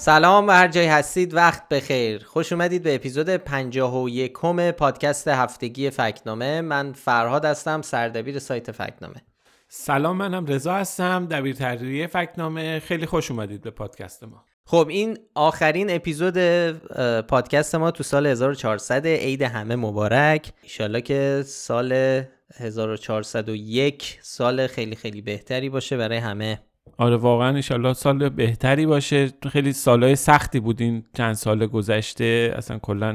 سلام و هر جای هستید وقت بخیر. خوش اومدید به اپیزود 51 پادکست هفتگی فکنامه. من فرهاد هستم سردبیر سایت فکنامه. سلام منم رضا هستم دبیر تحریریه فکنامه. خیلی خوش اومدید به پادکست ما. خب این آخرین اپیزود پادکست ما تو سال 1400 عید همه مبارک. ایشالله که سال 1401 سال خیلی خیلی بهتری باشه برای همه. آره واقعا انشالله سال بهتری باشه. خیلی سالهای سختی بود این چند سال گذشته. اصلا کلا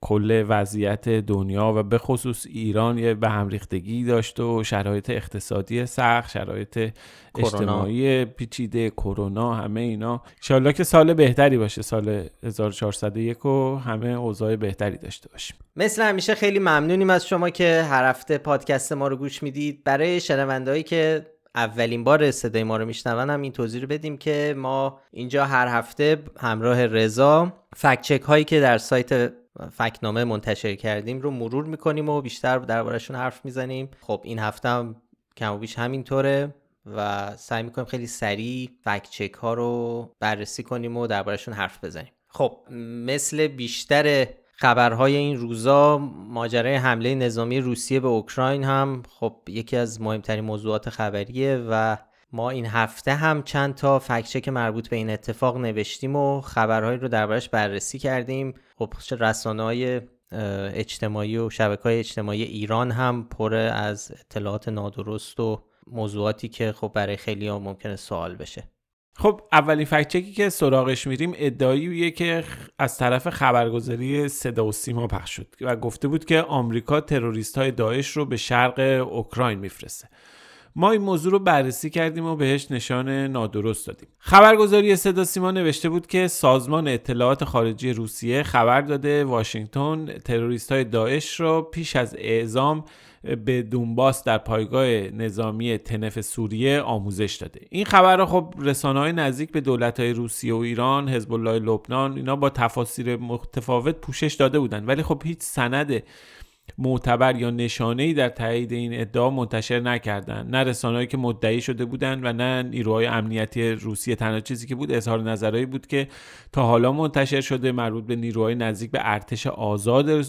کل وضعیت دنیا و به خصوص ایران یه به هم ریختگی داشت و شرایط اقتصادی سخت شرایط اجتماعی پیچیده کرونا همه اینا. انشالله که سال بهتری باشه. سال 1401 و همه اوضاع بهتری داشته باشیم. مثل همیشه خیلی ممنونیم از شما که هر هفته پادکست ما رو گوش می‌دید. برای شنوندهایی که اولین بار صدای ما رو میشنون هم این توضیح رو بدیم که ما اینجا هر هفته همراه رضا فکچک هایی که در سایت فکنامه منتشر کردیم رو مرور می‌کنیم و بیشتر دربارهشون حرف می‌زنیم. خب این هفته هم کم و بیش همینطوره و سعی می‌کنیم خیلی سریع فکچک ها رو بررسی کنیم و دربارهشون حرف بزنیم. خب مثل بیشتر خبرهای این روزا ماجرای حمله نظامی روسیه به اوکراین هم خب یکی از مهمترین موضوعات خبریه و ما این هفته هم چند تا فکچک مربوط به این اتفاق نوشتیم و خبرهایی رو دربارش بررسی کردیم. خب رسانه های اجتماعی و شبکه های اجتماعی ایران هم پر از اطلاعات نادرست و موضوعاتی که خب برای خیلی ها ممکنه سوال بشه. خب اولین فکچکی که سراغش میریم ادعاییه که از طرف خبرگزاری صدا و سیما پخش شد و گفته بود که آمریکا تروریست های داعش رو به شرق اوکراین میفرسته. ما این موضوع رو بررسی کردیم و بهش نشان نادرست دادیم. خبرگزاری صدا سیما نوشته بود که سازمان اطلاعات خارجی روسیه خبر داده واشنگتن تروریست های داعش رو پیش از اعزام به دونباس در پایگاه نظامی تنف سوریه آموزش داده. این خبر را خب رسانه های نزدیک به دولت های روسیه و ایران حزب الله لبنان اینا با تفاسیر متفاوت پوشش داده بودند ولی خب هیچ سند معتبر یا نشانه ای در تایید این ادعا منتشر نکردند. نه رسانه‌ای که مدعی شده بودند و نه نیروهای امنیتی روسیه تنها چیزی که بود اظهار نظرهایی بود که تا حالا منتشر شده مربوط به نیروهای نزدیک به ارتش آزاد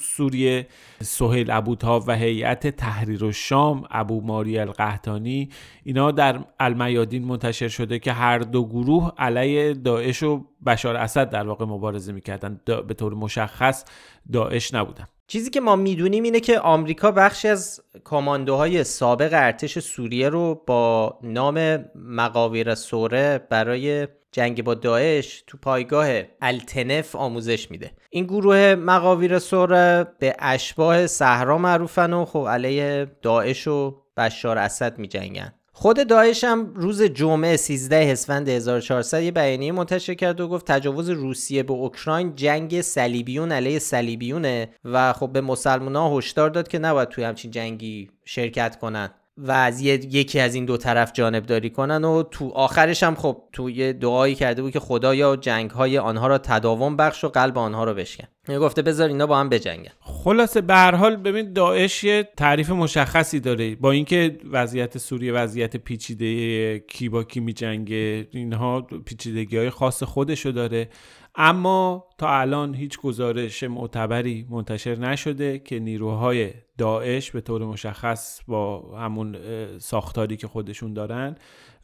سوریه سهیل ابوتاب و هیئت تحریر و شام ابو ماری القحطانی اینا در المیادین منتشر شده که هر دو گروه علیه داعش و بشار اسد در واقع مبارزه می‌کردن به طور مشخص داعش نبودن. چیزی که ما می‌دونیم اینه که آمریکا بخشی از کاماندوهای سابق ارتش سوریه رو با نام مقاویر سوره برای جنگ با داعش تو پایگاه التنف آموزش میده این گروه مقاویر سوره به اشباه صحرا معروفن و خب علیه داعش و بشار اسد می جنگن. خود داعش هم روز جمعه 13 اسفند 1400 یه بیانیه منتشر کرد و گفت تجاوز روسیه به اوکراین جنگ صلیبیون علیه صلیبیونه و خب به مسلمان‌ها هشدار داد که نباید توی همچین جنگی شرکت کنن. و از یکی از این دو طرف جانبداری کنن و تو آخرش هم خب توی دعایی کرده بود که خدایا جنگ های آنها را تداوم بخش و قلب آنها را بشکن. گفته بذار اینا با هم بجنگن. خلاصه به هر حال ببین داعش یه تعریف مشخصی داره. با اینکه وضعیت سوریه وضعیت پیچیده کی با کی میجنگه اینها پیچیدگی های خاص خودشو داره. اما تا الان هیچ گزارش معتبری منتشر نشده که نیروهای داعش به طور مشخص با همون ساختاری که خودشون دارن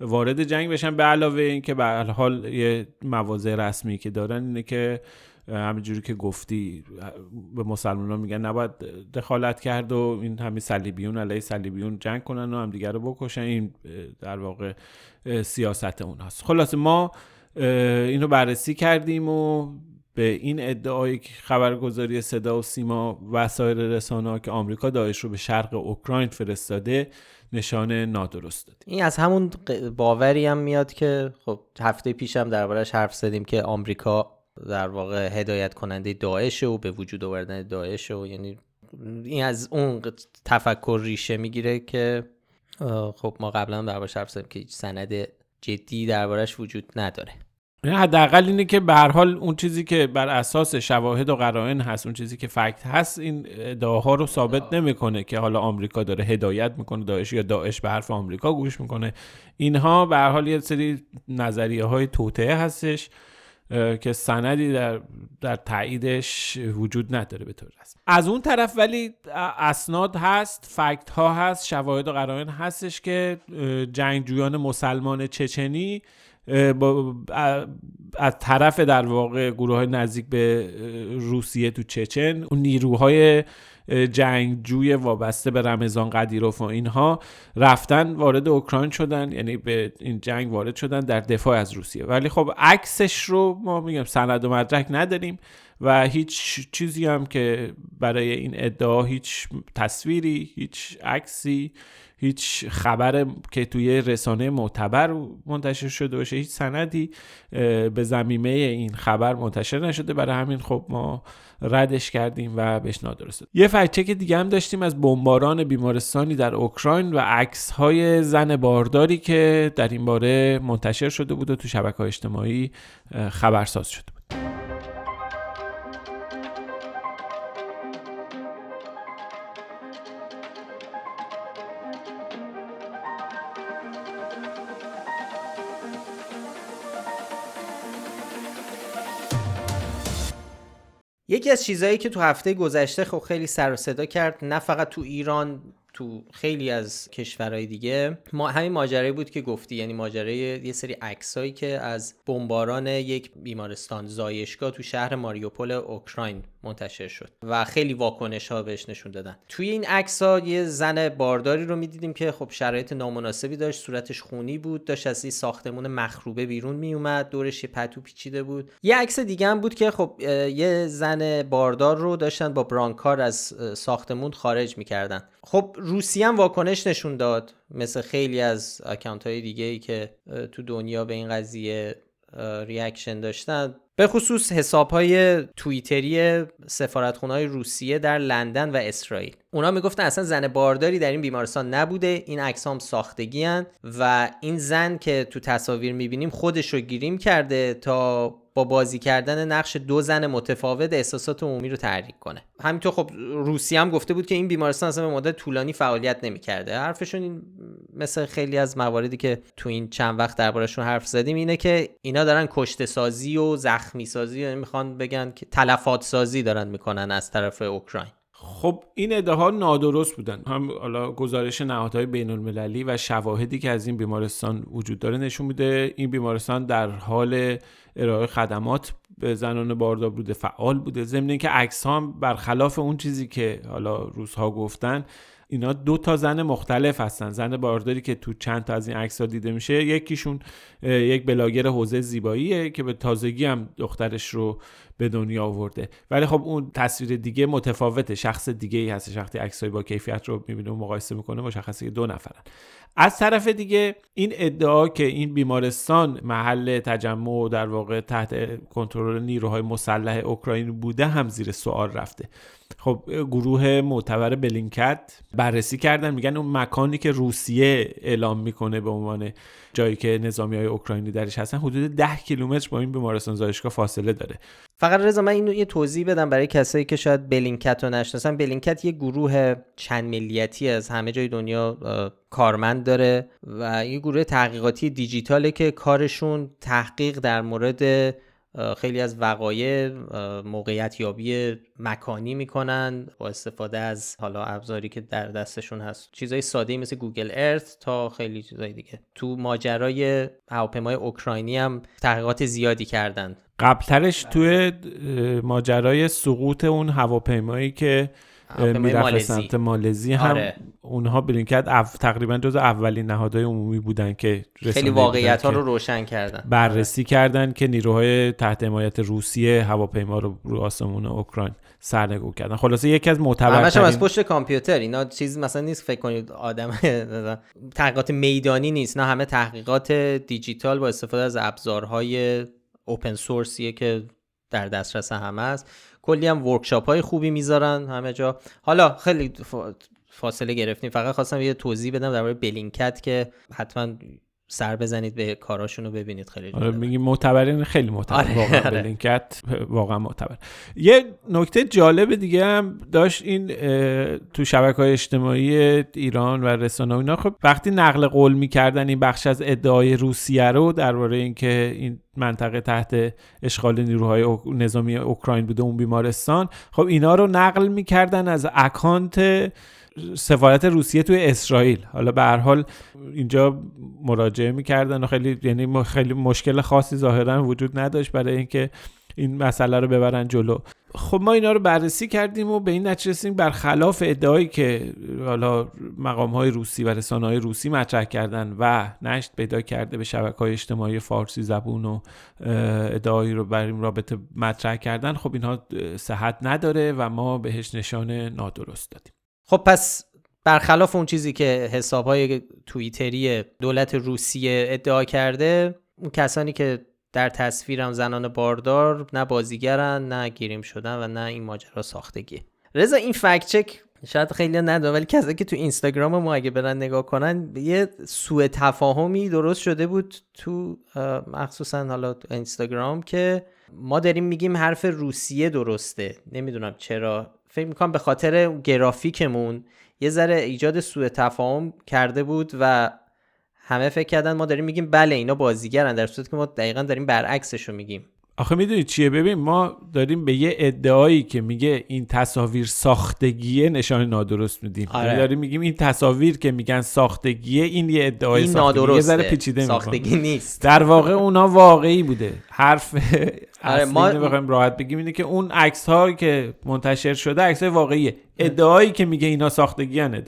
وارد جنگ بشن. به علاوه اینکه به حال یه مواضع رسمی که دارن اینه که همینجوری که گفتی به مسلمان میگن نباید دخالت کرد و این همین صلیبیون علیه صلیبیون جنگ کنن و هم دیگر رو بکشن. این در واقع سیاست اوناست. خلاصه ما اینو بررسی کردیم و به این ادعای خبرگزاری صدا و سیما و سایر رسانه ها که آمریکا داعش رو به شرق اوکراین فرستاده نشان نادرست داد این از همون باوری هم میاد که خب هفته پیشم دربارش حرف زدیم که آمریکا در واقع هدایت کننده داعش و به وجود آوردن داعش و یعنی این از اون تفکر ریشه می‌گیره که خب ما قبلا دربارش حرف زدیم که هیچ سند جدی دربارش وجود نداره. حداقل اینه که به هر حال اون چیزی که بر اساس شواهد و قرائن هست اون چیزی که فکت هست این ادعاها رو ثابت نمی‌کنه که حالا آمریکا داره هدایت می‌کنه داعش یا داعش به حرف آمریکا گوش می‌کنه. اینها به هر حال یه سری نظریه های توطعه هستش که سندی در در تاییدش وجود نداره به طور رسمی. از اون طرف ولی اسناد هست فکت ها هست شواهد و قرائن هستش که جنگجویان مسلمان چچنی از طرف در واقع گروه های نزدیک به روسیه تو چچن اون نیروهای جنگجوی وابسته به رمضان قدیروف و اینها رفتن وارد اوکراین شدن یعنی به این جنگ وارد شدن در دفاع از روسیه. ولی خب عکسش رو ما میگم سند و مدرک نداریم و هیچ چیزی هم که برای این ادعا هیچ تصویری هیچ عکسی هیچ خبر که توی رسانه معتبر منتشر شده باشه هیچ سندی به زمینه این خبر منتشر نشده. برای همین خب ما ردش کردیم و بهش نادرست یه فکچک دیگه هم داشتیم از بمباران بیمارستانی در اوکراین و عکس های زن بارداری که در این باره منتشر شده بود و تو شبکه اجتماعی خبرساز شده بود. یکی از چیزهایی که تو هفته گذشته خب خیلی سر و صدا کرد نه فقط تو ایران تو خیلی از کشورهای دیگه. ما همین ماجرایی بود که گفتی یعنی ماجرای یه سری عکسایی که از بمباران یک بیمارستان زایشگاه تو شهر ماریوپول اوکراین منتشر شد و خیلی واکنش ها بهش نشون دادن. توی این عکس ها یه زن بارداری رو می‌دیدیم که خب شرایط نامناسبی داشت صورتش خونی بود داشت از این ساختمون مخروبه بیرون میومد دورش یه پتو پیچیده بود. یه عکس دیگه هم بود که خب یه زن باردار رو داشتن با برانکار از ساختمون خارج می‌کردن. خب روسیه هم واکنش نشون داد مثل خیلی از account های دیگه ای که تو دنیا به این قضیه reaction داشتن. به خصوص حساب های توییتری سفارتخونه های روسیه در لندن و اسرائیل. اونا می‌گفتن اصلا زن بارداری در این بیمارستان نبوده این عکس هم ساختگی هن و این زن که تو تصاویر می‌بینیم خودش رو گریم کرده تا با بازی کردن نقش دو زن متفاوت احساسات عمومی رو تحریک کنه. همینطور خب روسیه هم گفته بود که این بیمارستان اصلا به مدت طولانی فعالیت نمی‌کرده. حرفشون این مثل خیلی از مواردی که تو این چند وقت دربارشون حرف زدیم اینه که اینا دارن کشته سازی و زخمی سازی یعنی می‌خوان بگن که تلفات سازی دارن می‌کنن از طرف اوکراین. خب این ادعا نادرست بودن. هم حالا گزارش نهادهای بین المللی و شواهدی که از این بیمارستان وجود داره نشون میده. این بیمارستان در حال ارائه خدمات به زنان باردار بوده فعال بوده. ضمن که عکس هم برخلاف اون چیزی که حالا روزها گفتن اینا دو تا زن مختلف هستن. زن بارداری که تو چند تا از این عکس ها دیده میشه یکیشون یک بلاگر حوزه زیباییه که به تازگی هم دخترش رو به دنیا آورده. ولی خب اون تصویر دیگه متفاوته. شخص دیگه ای هست. وقتی عکسای با کیفیت رو می‌بینه و مقایسه می‌کنه مشخصه دو نفرن. از طرف دیگه این ادعا که این بیمارستان محل تجمع و در واقع تحت کنترل نیروهای مسلح اوکراین بوده هم زیر سوال رفته. خب گروه معتبر بلینکت بررسی کردن میگن اون مکانی که روسیه اعلام می‌کنه به عنوان جایی که نظامی های اوکراینی درش هستن حدود 10 کیلومتر با این بیمارستان زایشگاه فاصله داره. فقط رضا من اینو یه توضیح بدم برای کسایی که شاید بلینکت رو نشناسن. بلینکت یه گروه چند ملیتی از همه جای دنیا کارمند داره و یه گروه تحقیقاتی دیجیتاله که کارشون تحقیق در مورد خیلی از وقایع موقعیت یابی مکانی می‌کنن با استفاده از حالا ابزاری که در دستشون هست. چیزای ساده مثل Google Earth تا خیلی چیزای دیگه. تو ماجرای هواپیمای اوکراینی هم تحقیقات زیادی کردن. قبلترش توی ماجرای سقوط اون هواپیمایی که می‌رفت سمت مالزی هم آره. اونها Bellingcat اف... تقریبا جز اولین نهادهای عمومی بودن که خیلی واقعیت ها رو روشن کردن. بررسی کردن که نیروهای تحت حمایت روسیه هواپیما رو رو آسمون اوکراین سرنگون کردن. خلاصه یکی از معتبرترین از پشت کامپیوتر. اینا چیز مثلا نیست فکر کنید آدم تحقیقات میدانی نیست. نه همه تحقیقات دیجیتال با استفاده از ابزارهای اوپن سورسیه که در دسترس همه است. کلی هم ورکشاپ های خوبی می‌ذارن همه جا. حالا خیلی فاصله گرفتیم. فقط خواستم یه توضیح بدم درباره Bellingcat که حتما سر بزنید به کاراشون رو ببینید خیلی آره میگی معتبرین خیلی معتبر. آره، واقعا آره. Bellingcat واقعا معتبر. یه نکته جالب دیگه هم داشت این تو شبکه های اجتماعی ایران و رسانه اینا خب وقتی نقل قول می‌کردن این بخش از ادعای روسیه رو درباره اینکه این منطقه تحت اشغال نیروهای نظامی اوکراین بوده اون بیمارستان خب اینا رو نقل می‌کردن از account سفارت روسیه توی اسرائیل. حالا به هر حال اینجا مراجعه می‌کردن و خیلی یعنی خیلی مشکل خاصی ظاهرا وجود نداشت برای اینکه این مسئله رو ببرن جلو. خب ما اینا رو بررسی کردیم و به این نتیجه رسیدیم برخلاف ادعایی که حالا مقام های روسی و رسانه های روسی مطرح کردن و نشت پیدا کرده به شبکه های اجتماعی فارسی زبون و ادعایی رو بر این رابطه مطرح کردن خب اینها صحت نداره و ما بهش نشان نادرست دادیم. خب پس برخلاف اون چیزی که حسابهای توییتری دولت روسیه ادعا کرده اون کسانی که در تصویرم زنان باردار نه بازیگرن نه گیریم شدن و نه این ماجرا ساختگی. رضا این فکت چک شاید خیلی نداره ولی کسایی که تو اینستاگرام ما اگه برن نگاه کنن یه سوء تفاهمی درست شده بود تو مخصوصا حالا تو اینستاگرام که ما داریم میگیم حرف روسیه درسته. نمی‌دونم چرا فکر می‌کنم به خاطر گرافیکمون یه ذره ایجاد سوء تفاهم کرده بود و همه فکر کردن ما داریم میگیم بله اینا بازیگرن. در صورتی که ما دقیقا داریم برعکسش رو میگیم. آخه می‌دونید چیه ببین ما داریم به یه ادعایی که میگه این تصاویر ساختگیه نشان نادرست میدیم آره. یعنی داریم میگیم این تصاویر که میگن ساختگیه این یه ادعای این ساختگیه. یه ذره پیچیده ساختگی می‌کنه نیست در واقع اونا واقعی بوده حرف آره، ما- بخوایم راحت بگیم اینه که اون عکس ها که منتشر شده عکس های واقعیه ادعایی که میگه اینا ساختگی هن.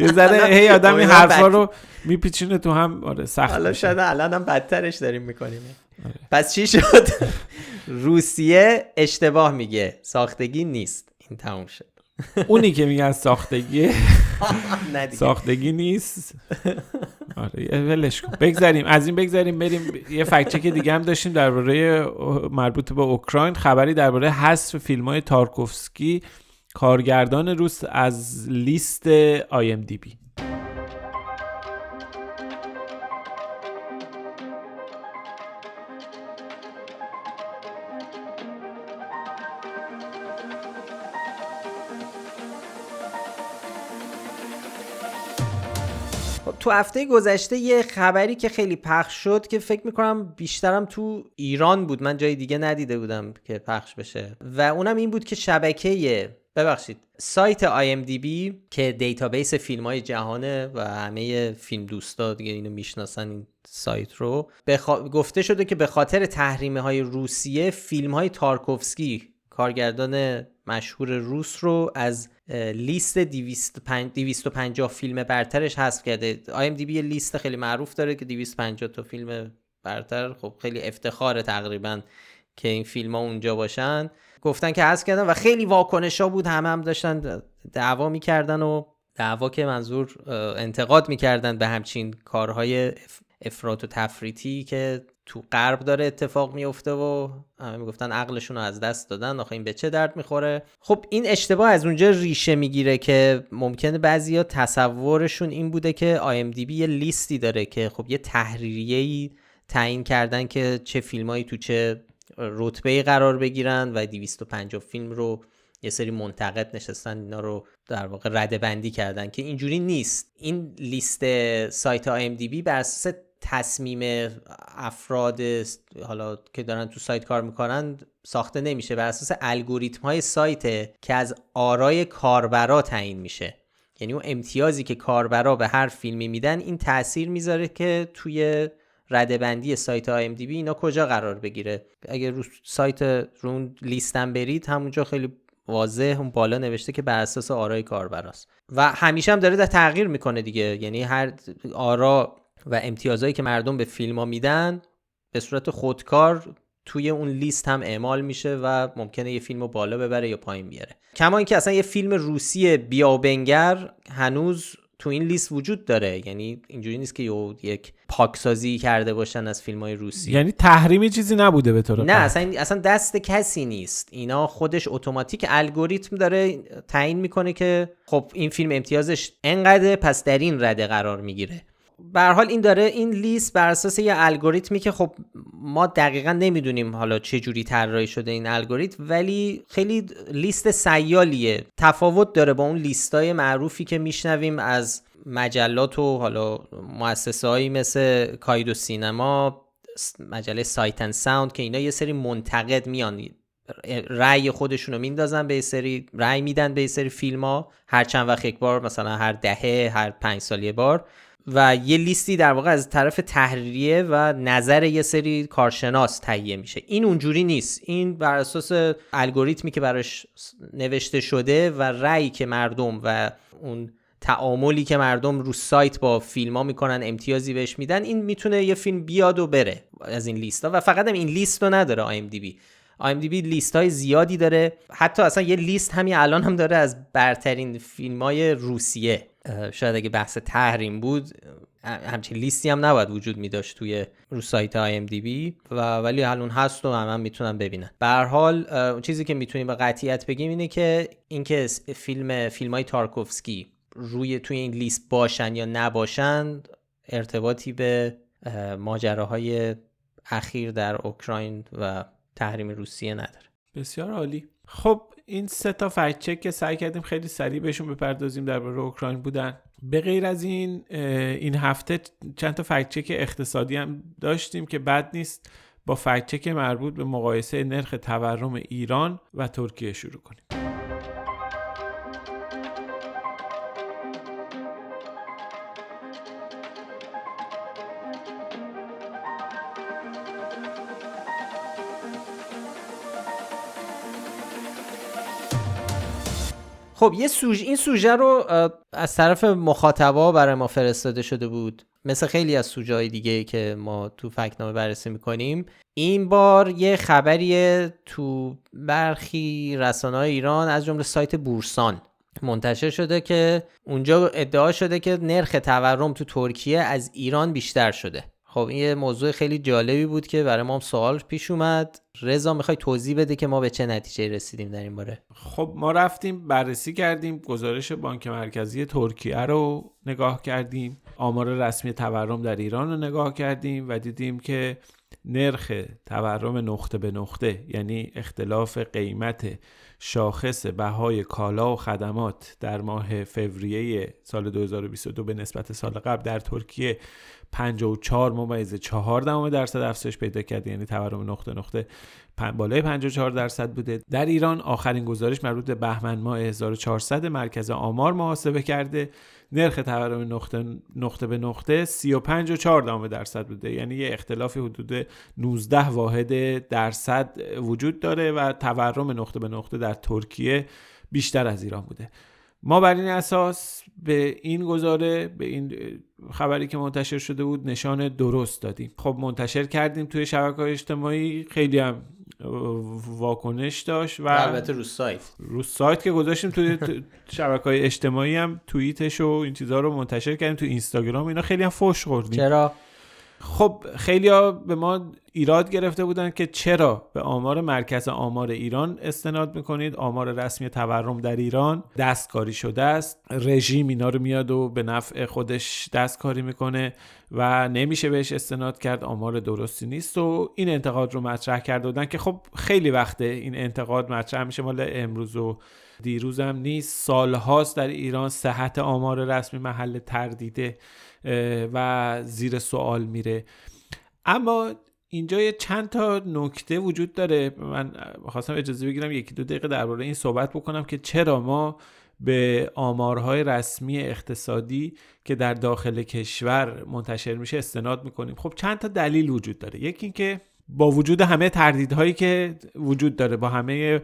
یه ذره هی آدم این حرفا رو میپیچونه تو هم آره سخت حالا. شاید الان هم بدترش داریم می‌کنیم. پس چی شد؟ روسیه اشتباه میگه. ساختگی نیست. این تموم شد. اونی که میگن دیگه. ساختگی نیست. آره ولش کن. بگذریم. از این بگذریم بریم. یه فکت که دیگه هم داشتیم درباره مربوط به اوکراین. خبری درباره حذف فیلم های تارکوفسکی کارگردان روس از لیست آی تو هفته گذشته یه خبری که خیلی پخش شد که فکر می‌کنم بیشترم تو ایران بود. من جای دیگه ندیده بودم که پخش بشه. و اونم این بود که شبکه ببخشید سایت IMDb که database فیلم های جهانه و همه فیلم دوستا دیگه اینو می‌شناسن این سایت رو بخا... گفته شده که به خاطر تحریم های روسیه فیلم های تارکوفسکی کارگردان مشهور روس رو از لیست 205 250 فیلم برترش حذف کرده. IMDb یه لیست خیلی معروف داره که 250 تا فیلم برتر. خب خیلی افتخاره تقریبا که این فیلم ها اونجا باشن. گفتن که حذف کردن و خیلی واکنش ها بود. همه هم داشتن دعوا می‌کردن و دعوا که منظور انتقاد می‌کردن به همچین کارهای افراط و تفریطی که تو غرب داره اتفاق میفته و همه می‌گفتن عقلشون رو از دست دادن آخه این به چه درد می‌خوره؟ خب این اشتباه از اونجا ریشه می‌گیره که ممکنه بعضیا تصورشون این بوده که IMDb یه لیستی داره که خب یه تحریریه‌ای تعیین کردن که چه فیلمایی تو چه رتبه قرار بگیرن و 250 فیلم رو یه سری منتقد نشستن اینا رو در واقع رده بندی کردن که اینجوری نیست. این لیست سایت IMDb بر اساس تصمیم افراد حالا که دارن تو سایت کار می‌کنن ساخته نمیشه بر اساس الگوریتم های سایت که از آرای کاربرا تعیین میشه. یعنی اون امتیازی که کاربرا به هر فیلمی میدن این تاثیر می‌ذاره که توی ردبندی سایت IMDb اینا کجا قرار بگیره. اگه رو سایت رو اون لیستم برید همونجا خیلی واضح اون بالا نوشته که بر اساس آرای کاربراست. و همیشه هم داره در تغییر می‌کنه دیگه. یعنی هر آرا و امتیازهایی که مردم به فیلم ها میدن به صورت خودکار توی اون لیست هم اعمال میشه و ممکنه یه فیلم رو بالا ببره یا پایین بیاره. کما اینکه اصلا یه فیلم روسی بیابنگر هنوز تو این لیست وجود داره. یعنی اینجوری نیست که یه یک پاکسازی کرده باشن از فیلم های روسی. یعنی تحریمی چیزی نبوده به طور نه. اصلا اصلا دست کسی نیست. اینا خودش اتوماتیک الگوریتم داره تعیین می‌کنه که خب این فیلم امتیازش انقدره پس در این رده قرار می‌گیره. به حال این داره این لیست بر اساس یه الگوریتمی که خب ما دقیقا نمی‌دونیم حالا چه جوری طراحی شده این الگوریتم ولی خیلی لیست سیالیه. تفاوت داره با اون لیستای معروفی که میشنویم از مجلات و حالا مؤسسه هایی مثل کایدو سینما مجله سایت ساوند که اینا یه سری منتقد میان. رأی خودشون رو میندازن به سری رأی میدن به سری فیلم ها هر چند وقت یک بار مثلا هر دهه هر پنج سال یه بار. و یه لیستی در واقع از طرف تحریریه و نظر یه سری کارشناس تهیه میشه. این اونجوری نیست. این بر اساس الگوریتمی که براش نوشته شده و رأی که مردم و اون تعاملی که مردم رو سایت با فیلم ها می‌کنن امتیازی بهش میدن این می‌تونه یه فیلم بیاد و بره از این لیست ها. و فقط هم این لیست رو نداره IMDb IMDb لیست های زیادی داره. حتی اصلا یه لیست همین الان هم داره از برترین فیلم های روسیه. شاید اگه بحث تحریم بود همچین لیستی هم نباید وجود می داشت توی رو سایت IMDb و ولی الان هست و هم, هم می‌تونن ببینن. به حال چیزی که می‌تونیم به قطعیت بگیم اینه که اینکه فیلم فیلم های تارکوفسکی روی توی این لیست باشن یا نباشن ارتباطی به ماجراهای اخیر در اوکراین و تحریم روسیه نداره. بسیار عالی. خب این سه تا فکت که سعی کردیم خیلی سریع بهشون بپردازیم درباره اوکراین بودن. به غیر از این این هفته چند تا فکت چک اقتصادی هم داشتیم که بد نیست با فکت چک مربوط به مقایسه نرخ تورم ایران و ترکیه شروع کنیم. خب یه سوژ این سوژه رو از طرف مخاطبا برای ما فرستاده شده بود. مثل خیلی از سوژه های دیگه که ما تو فکنامه بررسی می‌کنیم. این بار یه خبریه تو برخی رسانه های ایران از جمله سایت بورسان منتشر شده که اونجا ادعا شده که نرخ تورم تو ترکیه از ایران بیشتر شده. خب این یه موضوع خیلی جالبی بود که برای ما هم سوال پیش اومد. رضا می‌خوای توضیح بده که ما به چه نتیجه رسیدیم در این باره؟ خب ما رفتیم بررسی کردیم گزارش بانک مرکزی ترکیه رو نگاه کردیم آمار رسمی تورم در ایران رو نگاه کردیم و دیدیم که نرخ تورم نقطه به نقطه یعنی اختلاف قیمت شاخص بهای کالا و خدمات در ماه فوریه سال 2022 به نسبت سال قبل در ترکیه 54 ممیز 4 دهم درصد افزایش پیدا کرده یعنی تورم نقطه نقطه بالای 54 درصد بوده. در ایران آخرین گزارش مربوط به بهمن ماه 1400 مرکز آمار محاسبه کرده. نرخ تورم نقطه, نقطه به نقطه 35 و 4 درصد بوده. یعنی یه اختلافی حدود 19 واحد درصد وجود داره و تورم نقطه به نقطه در ترکیه بیشتر از ایران بوده. ما بر این اساس به این گزاره به این خبری که منتشر شده بود نشان درست دادیم. خب منتشر کردیم توی شبکه اجتماعی. خیلی هم واکنش داشت و البته رو سایت. رو سایت که گذاشتیم توی شبکه های اجتماعی هم توییتش و این چیزها رو منتشر کردیم تو اینستاگرام. اینا خیلی هم فوش خوردیم. چرا؟ خب خیلی ها به ما ایراد گرفته بودن که چرا به آمار مرکز آمار ایران استناد می‌کنید؟ آمار رسمی تورم در ایران دستکاری شده است. رژیم اینا رو میاد و به نفع خودش دستکاری می‌کنه و نمیشه بهش استناد کرد. آمار درستی نیست و این انتقاد رو مطرح کرده بودن که خب خیلی وقته این انتقاد مطرح میشه. مال امروز و دیروزم نیست. سالهاست در ایران صحت آمار رسمی محل تردیده و زیر سوال میره. اما اینجا یه چند تا نکته وجود داره. من خواستم اجازه بگیرم یکی دو دقیقه درباره این صحبت بکنم که چرا ما به آمارهای رسمی اقتصادی که در داخل کشور منتشر میشه استناد می‌کنیم. خب چند تا دلیل وجود داره. یکی اینکه با وجود همه تردیدهایی که وجود داره با همه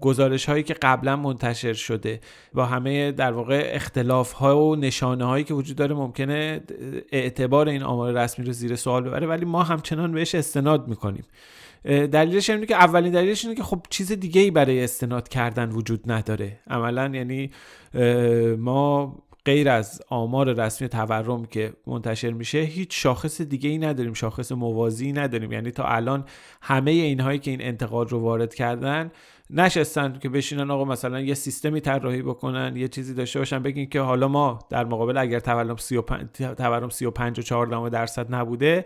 گزارش هایی که قبلا منتشر شده با همه در واقع اختلاف ها و نشانه هایی که وجود داره ممکنه اعتبار این آمار رسمی رو زیر سوال ببره ولی ما همچنان بهش استناد می‌کنیم. دلیلش اینه که اولین دلیلش اینه که خب چیز دیگه ای برای استناد کردن وجود نداره. عملا یعنی ما غیر از آمار رسمی تورم که منتشر میشه هیچ شاخص دیگه ای نداریم شاخص موازی نداریم. یعنی تا الان همه اینهایی که این انتقاد رو وارد کردن نشستن که بشینن آقا مثلا یه سیستمی طراحی بکنن یه چیزی داشته باشن بگین که حالا ما در مقابل اگر تورم 35 تورم 35 و 4 درصد نبوده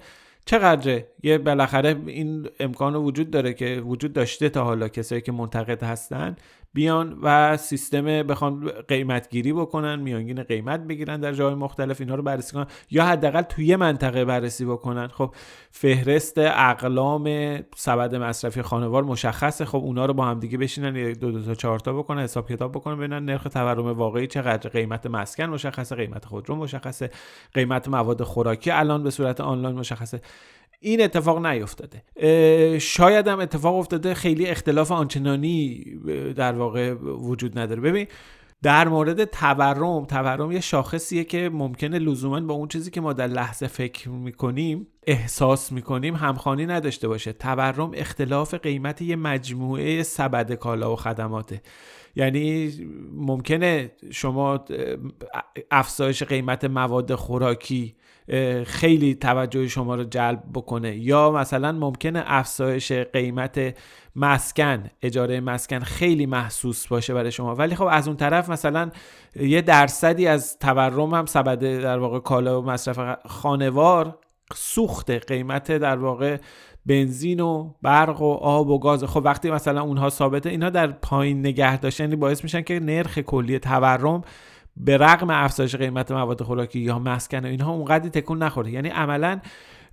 چقدره؟ یه بالاخره این امکان وجود داره که وجود داشته تا حالا کسایی که منتقد هستن. بیان و سیستم بخوان قیمت گیری بکنن میانگین قیمت بگیرن در جای مختلف اینها رو بررسی کنن یا حداقل توی منطقه بررسی بکنن. خب فهرست اقلام سبد مصرفی خانوار مشخصه. خب اونا رو با هم دیگه بشینن دو دو تا چهار تا بکنن حساب کتاب بکنن ببینن نرخ تورم واقعی چقدر قیمت مسکن مشخصه قیمت خودرو مشخصه قیمت مواد خوراکی الان به صورت آنلاین مشخصه. این اتفاق نیفتاده. شاید هم اتفاق افتاده خیلی اختلاف آنچنانی در واقع وجود نداره. ببین در مورد تورم تورم یه شاخصیه که ممکنه لزوما با اون چیزی که ما در لحظه فکر می‌کنیم احساس می‌کنیم همخوانی نداشته باشه. تورم اختلاف قیمت یه مجموعه سبد کالا و خدماته. یعنی ممکنه شما افزایش قیمت مواد خوراکی خیلی توجه شما رو جلب بکنه. یا مثلا ممکنه افزایش قیمت مسکن اجاره مسکن خیلی محسوس باشه برای شما. ولی خب از اون طرف مثلا یه درصدی از تورم هم سبد در واقع کالا و مصرف خانوار سوخت قیمت در واقع بنزین و برق و آب و گاز. خب وقتی مثلا اونها ثابته اینها در پایین نگه داشتن یعنی باعث میشن که نرخ کلی تورم به رغم افزایش قیمت مواد خوراکی یا مسکن و اینها اونقدر تکون نخوره. یعنی عملا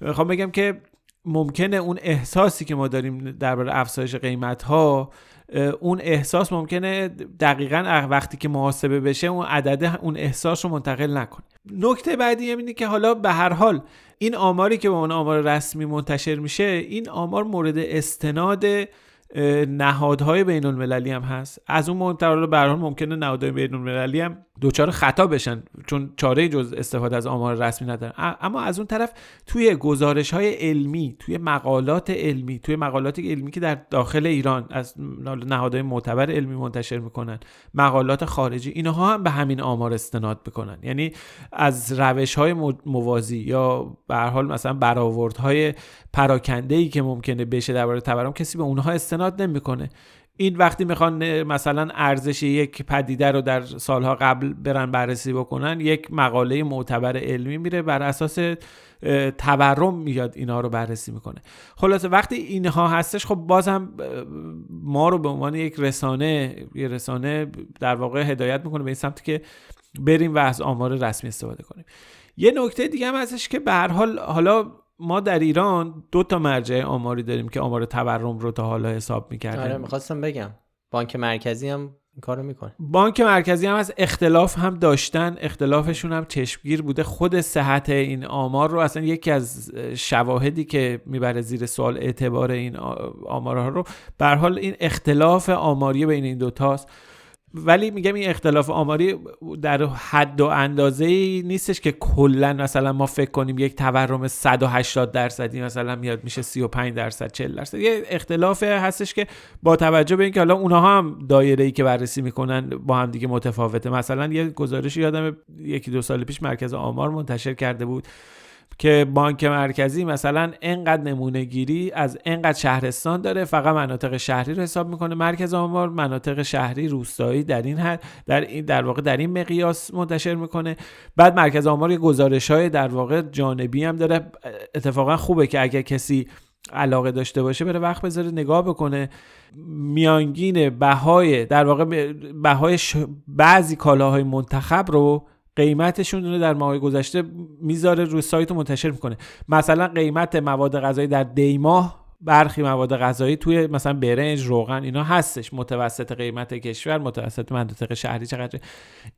می‌خوام بگم که ممکنه اون احساسی که ما داریم درباره افزایش قیمت ها اون احساس ممکنه دقیقا وقتی که محاسبه بشه اون عدد اون احساس رو منتقل نکنه. نکته بعدی اینه که حالا به هر حال این آماری که به عنوان آمار رسمی منتشر میشه این آمار مورد استناد نهادهای بین المللی هم هست. از اون منطقه به حال ممکنه نهادهای بین المللی هم دوچار خطا بشن چون چاره جز استفاده از آمار رسمی ندارن. اما از اون طرف توی گزارش های علمی توی مقالات علمی توی مقالات علمی که در داخل ایران از نهادهای معتبر علمی منتشر می‌کنن مقالات خارجی اینها هم به همین آمار استناد می‌کنن. یعنی از روش های موازی یا به حال مثلا برآوردهای پراکنده ای که ممکنه بشه درباره تورم کسی به اونها استناد نمی‌کنه. این وقتی می‌خوان مثلا ارزش یک پدیده رو در سالها قبل برن بررسی بکنن یک مقاله معتبر علمی میره بر اساس تورم میاد اینا رو بررسی می‌کنه. خلاصه وقتی اینها هستش خب بازم ما رو به عنوان یک رسانه یه رسانه در واقع هدایت می‌کنه به این سمت که بریم و از آمار رسمی استفاده کنیم. یه نکته دیگه هم هستش که به هر حال حالا ما در ایران دو تا مرجع آماری داریم که آمار تورم رو تا حالا حساب می‌کردن آره می‌خواستم بگم. بانک مرکزی هم این کارو می‌کنه. بانک مرکزی هم از اختلاف هم داشتن. اختلافشون هم چشمگیر بوده. خود صحت این آمار رو اصلا یکی از شواهدی که می‌بره زیر سوال اعتبار این آمارها رو. به حال این اختلاف آماری بین این دوتاست ولی میگم این اختلاف آماری در حد و اندازه ای نیستش که کلا مثلا ما فکر کنیم یک تورم 180 درصدی مثلا میاد میشه 35 درصد 40 درصد. یه اختلاف هستش که با توجه به اینکه حالا اونها هم دایره ای که بررسی می‌کنن با هم دیگه متفاوته. مثلا یه گزارشی یادم یکی دو سال پیش مرکز آمار منتشر کرده بود. که بانک مرکزی مثلا انقدر نمونه گیری از انقدر شهرستان داره فقط مناطق شهری رو حساب می‌کنه مرکز آمار مناطق شهری روستایی در این حد در این در واقع در این مقیاس منتشر می‌کنه. بعد مرکز آمار یه گزارش های در واقع جانبی هم داره. اتفاقا خوبه که اگر کسی علاقه داشته باشه بره وقت بذاره نگاه بکنه. میانگین بهای در واقع بهای بعضی کالاهای منتخب رو قیمتشون رو در ماه گذشته می‌ذاره روی سایت رو منتشر می‌کنه. مثلا قیمت مواد غذایی در دیماه برخی مواد غذایی توی مثلا برنج روغن اینا هستش. متوسط قیمت کشور متوسط مناطق شهری چقدر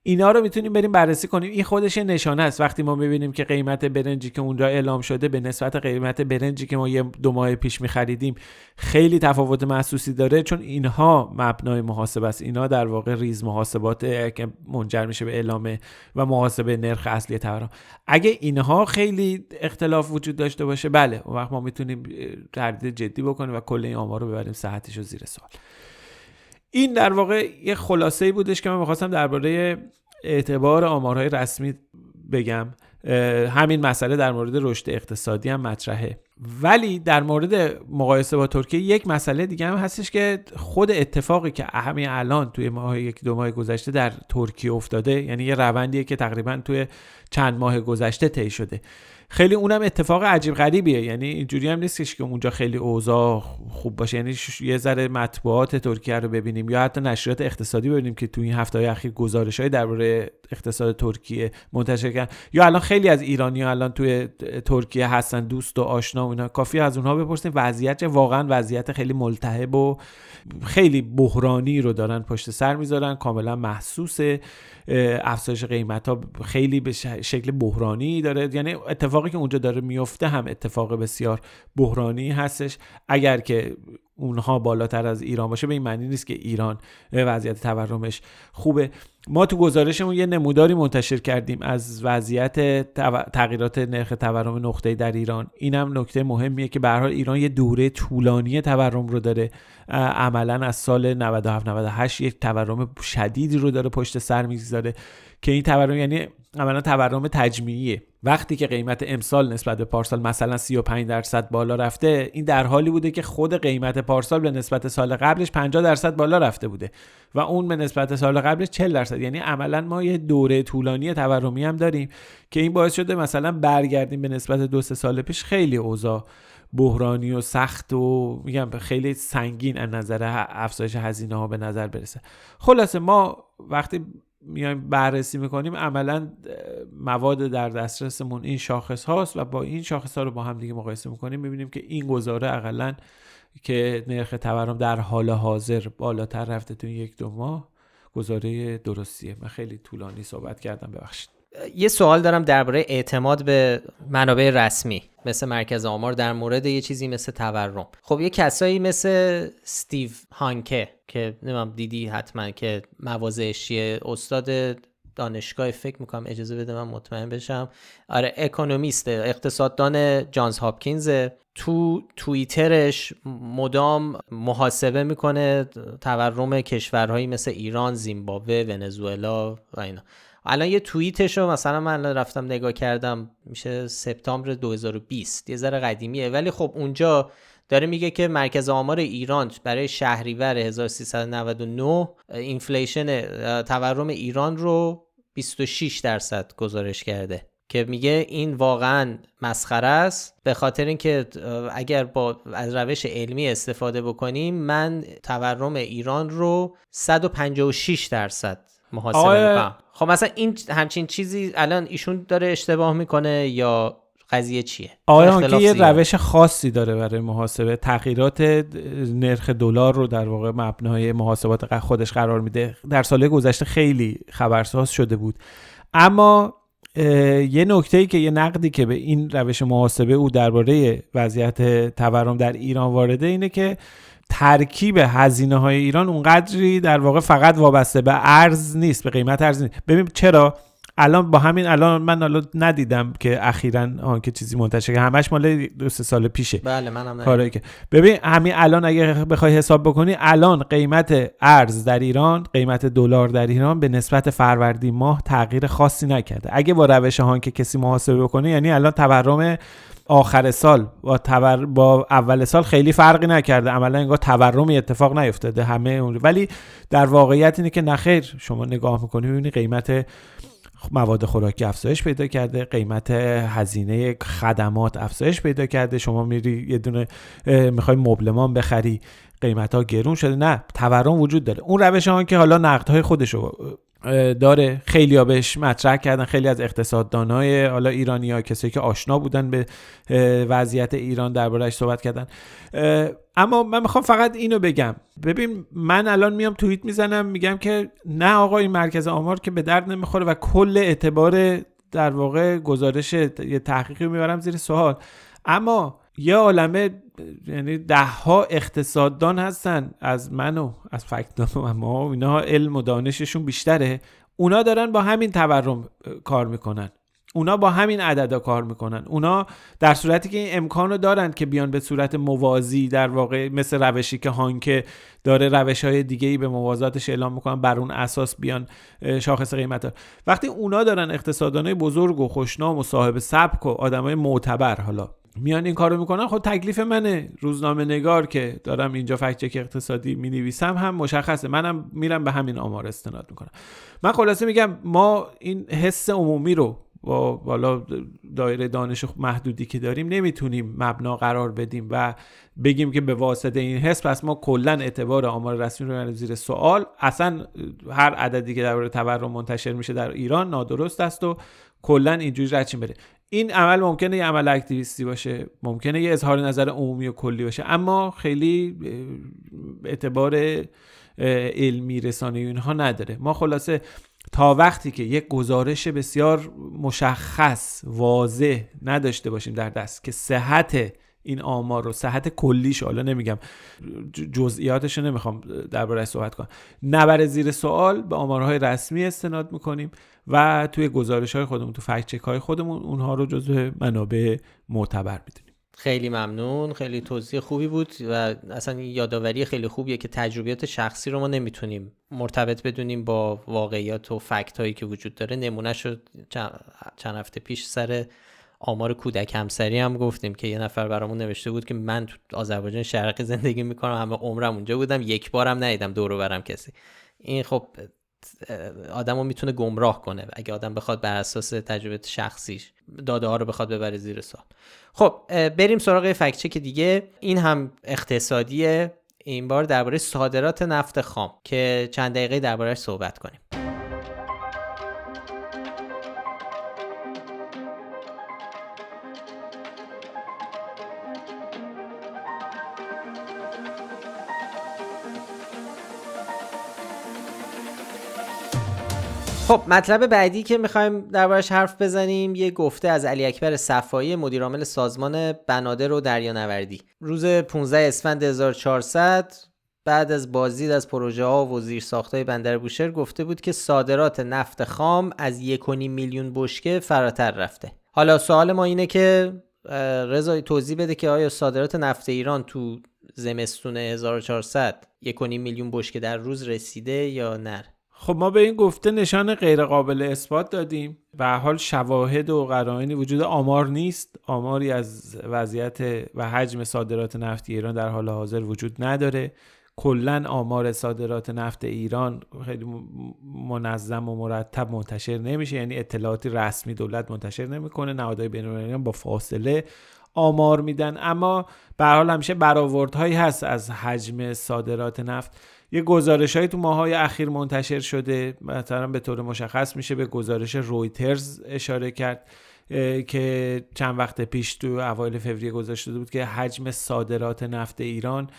اینا رو می‌تونیم بریم بررسی کنیم. این خودش نشانه است. وقتی ما می‌بینیم که قیمت برنجی که اونجا اعلام شده به نسبت قیمت برنجی که ما یه دو ماه پیش میخریدیم خیلی تفاوت محسوسی داره چون اینها مبنای محاسبه است. اینا در واقع ریز محاسبات که منجر میشه به اعلام و محاسبه نرخ اصلی تورم. اگه اینها خیلی اختلاف وجود داشته باشه بله اون وقت ما می‌تونیم تردید جدی بکنیم و کل این آمار رو ببریم صحتش رو زیر سوال. این در واقع یه خلاصه ای بودش که من می‌خواستم درباره اعتبار آمارهای رسمی بگم. همین مسئله در مورد رشد اقتصادی هم مطرحه. ولی در مورد مقایسه با ترکیه یک مسئله دیگه هم هستش که خود اتفاقی که همین الان توی ماه یک دو ماه گذشته در ترکیه افتاده یعنی یه روندیه که تقریبا توی چند ماه گذشته طی شده. خیلی اونم اتفاق عجیب غریبیه. یعنی اینجوری هم نیستش که اونجا خیلی اوضاع خوب باشه. یعنی یه ذره مطبوعات ترکیه رو ببینیم یا حتی نشریات اقتصادی ببینیم که تو این هفته اخیر گزارش های درباره اقتصاد ترکیه منتشر کردن. یا الان خیلی از ایرانی ها الان توی ترکیه هستن دوست و آشنا و اینا. کافی از اونها بپرسیم. وضعیت واقعا وضعیت خیلی ملتهب و خیلی بحرانی رو دارن پشت سر می‌ذارن. کاملا محسوس افزایش قیمت ها خیلی به شکل بحرانی داره. یعنی اتفاقی که اونجا داره میفته هم اتفاق بسیار بحرانی هستش. اگر که اونها بالاتر از ایران باشه به این معنی نیست که ایران وضعیت تورمش خوبه. ما تو گزارشمون یه نموداری منتشر کردیم از وضعیت تغییرات نرخ تورم نقطه در ایران. اینم نکته مهمیه که به ایران یه دوره طولانی تورم رو داره. عملا از سال 97 98 یک تورم شدیدی رو داره پشت سر می‌گذاره که این تورم یعنی عملا تورم تجمیعیه. وقتی که قیمت امسال نسبت به پارسال مثلا 35 درصد بالا رفته این در حالی بوده که خود قیمت پارسال به نسبت سال قبلش 50 درصد بالا رفته بوده و اون به نسبت سال قبلش 40 درصد. یعنی عملا ما یه دوره طولانی تورمی هم داریم که این باعث شده مثلا برگردیم به نسبت دو سه سال پیش خیلی اوضاع بحرانی و سخت و میگم خیلی سنگین از نظر افزایش هزینه ها به نظر برسه. خلاصه ما وقتی میایم بررسی می‌کنیم عملا مواد در دسترسمون این شاخص هاست و با این شاخص ها رو با هم دیگه مقایسه می‌کنیم می‌بینیم که این گزاره اقلا که نرخ تورم در حال حاضر بالاتر رفته تو یک دو ماه گزاره درستیه. من خیلی طولانی صحبت کردم ببخشید. یه سوال دارم درباره اعتماد به منابع رسمی مثل مرکز آمار در مورد یه چیزی مثل تورم. خب یه کسایی مثل استیو هانکه که نمیم دیدی حتما که موازهش استاد دانشگاه فکر می‌کنم اجازه بده من مطمئن بشم. آره economist اقتصاددان جانز هاپکینز. تو توییترش مدام محاسبه می‌کنه تورم کشورهایی مثل ایران، زیمبابوه، ونزوئلا و اینا. الان یه توییتش رو مثلا من رفتم نگاه کردم میشه سپتامبر 2020 یه ذره قدیمیه. ولی خب اونجا داره میگه که مرکز آمار ایران برای شهریور 1399 inflation تورم ایران رو 26 درصد گزارش کرده. که میگه این واقعا مسخره است. به خاطر اینکه اگر با از روش علمی استفاده بکنیم من تورم ایران رو 156 درصد محاسبه می‌کنم. خب مثلا این همچین چیزی الان ایشون داره اشتباه می‌کنه یا قضیه چیه؟ آیا که یه روش خاصی داره برای محاسبه. تغییرات نرخ دلار رو در واقع مبنای محاسبات خودش قرار میده. در سال گذشته خیلی خبرساز شده بود. اما یه نکته ای که یه نقدی که به این روش محاسبه او درباره وضعیت تورم در ایران وارده اینه که ترکیب هزینه های ایران اونقدری در واقع فقط وابسته به ارز نیست به قیمت ارز نیست. ببین چرا؟ الان با همین الان من الان ندیدم که اخیرا آن که چیزی منتشر که همش مال دو سه سال پیشه. بله منم که ببین همین الان اگه بخوای حساب بکنی الان قیمت ارز در ایران قیمت دلار در ایران به نسبت فروردین ماه تغییر خاصی نکرده. اگه با روش هان که کسی محاسبه بکنه یعنی الان تورم آخر سال. با, تور... با اول سال خیلی فرقی نکرده. عملا انگار تورمی اتفاق نیفتاده همه اون ولی در واقعیت اینه که نخیر شما نگاه می‌کنی ببینی قیمت مواد خوراکی افزایش پیدا کرده قیمت هزینه خدمات افزایش پیدا کرده. شما میری یه دونه می‌خوای مبلمان بخری قیمت ها گرون شده. نه تورم وجود داره. اون روش ها که حالا نقد های خودش رو داره خیلی ها بهش مطرح کردن خیلی از اقتصاددانای حالا ایرانی ها کسایی که آشنا بودن به وضعیت ایران دربارهش صحبت کردن. اما من می‌خوام فقط اینو بگم. ببین من الان میام توییت می‌زنم میگم که نه آقا این مرکز آمار که به درد نمی‌خوره و کل اعتبار در واقع گزارش یه تحقیقی می‌برم زیر سوال. اما یه عالمه یعنی ده ها اقتصاددان هستن از من و از فکتان و ما اینا علم و دانششون بیشتره. اونا دارن با همین تورم کار می‌کنن. اونا با همین عددا کار می‌کنن. اونا در صورتی که این امکان رو دارند که بیان به صورت موازی در واقع مثل روشی که هانکه داره روش های دیگه ای به موازاتش اعلام می‌کنن بر اون اساس بیان شاخص قیمت ها. وقتی اونا دارن اقتصادانه بزرگ و خوشنام و صاحب سبک و آدمای معتبر حالا میان این کارو می‌کنن خب تکلیف منه. روزنامه نگار که دارم اینجا فکت اقتصادی می نویسم هم مشخصه. منم میرم به همین آمار استناد می‌کنم. من خلاصه میگم ما این حس عمومی رو با بالا دایره دانش محدودی که داریم نمی‌تونیم مبنا قرار بدیم و بگیم که به واسطه این حس پس ما کلا اعتبار آمار رسمی رو زیر سوال اصلا هر عددی که درباره تورم منتشر میشه در ایران نادرست است و کلا اینجوری رچین بره. این عمل ممکنه یه عمل اکتیویستی باشه ممکنه یه اظهار نظر عمومی و کلی باشه اما خیلی اعتبار علمی رسانه اینها نداره. ما خلاصه تا وقتی که یک گزارش بسیار مشخص واضح نداشته باشیم در دست که صحت این آمار رو صحت کلیش حالا نمیگم جزئیاتش رو نمی‌خوام درباره صحبت کنم. نبر زیر سوال به آمارهای رسمی استناد می‌کنیم و توی گزارش های خودمون تو فکت چک های خودمون اونها رو جزو منابع معتبر می‌دونیم خیلی ممنون. خیلی توضیح خوبی بود و اصلا یادآوری خیلی خوبیه که تجربیات شخصی رو ما نمی‌تونیم مرتبط بدونیم با واقعیات و فکت هایی که وجود داره. نمونه شد چند هفته پیش سر آمار کودک همسری هم گفتیم که یه نفر برامون نوشته بود که من تو آذربایجان شرقی زندگی می‌کنم همه عمرم اونجا بودم یک بارم ندیدم دور برم کسی. این خب آدم رو می‌تونه گمراه کنه اگه آدم بخواد بر اساس تجربه شخصیش داده ها رو بخواد ببره زیر سال خب بریم سراغ فکچک دیگه. این هم اقتصادیه. این بار درباره صادرات نفت خام که چند دقیقه دربارهش صحبت کنیم. خب مطلب بعدی که می‌خوایم دربارش حرف بزنیم یه گفته از علی اکبر صفایی مدیرعامل سازمان بنادر و دریانوردی. روز 15 اسفند 1400 بعد از بازدید از پروژه ها و زیر ساختای بندر بوشهر گفته بود که صادرات نفت خام از 1.5 میلیون بشکه فراتر رفته. حالا سوال ما اینه که رضای توضیح بده که آیا صادرات نفت ایران تو زمستون 1400 1.5 میلیون بشکه در روز رسیده یا نه؟ خب ما به این گفته نشان غیرقابل اثبات دادیم. و حال شواهد و قرائنی وجود آمار نیست. آماری از وضعیت و حجم صادرات نفت ایران در حال حاضر وجود نداره. کلا آمار صادرات نفت ایران خیلی منظم و مرتب منتشر نمیشه. یعنی اطلاعاتی رسمی دولت منتشر نمی‌کنه. نهادهای بین‌المللی با فاصله آمار میدن. اما به حال همیشه برآوردهایی هست از حجم صادرات نفت. یه گزارش های تو ماهای اخیر منتشر شده مثلا به طور مشخص میشه به گزارش رویترز اشاره کرد که چند وقت پیش تو اوایل فوریه گذاشته بود که حجم صادرات نفت ایران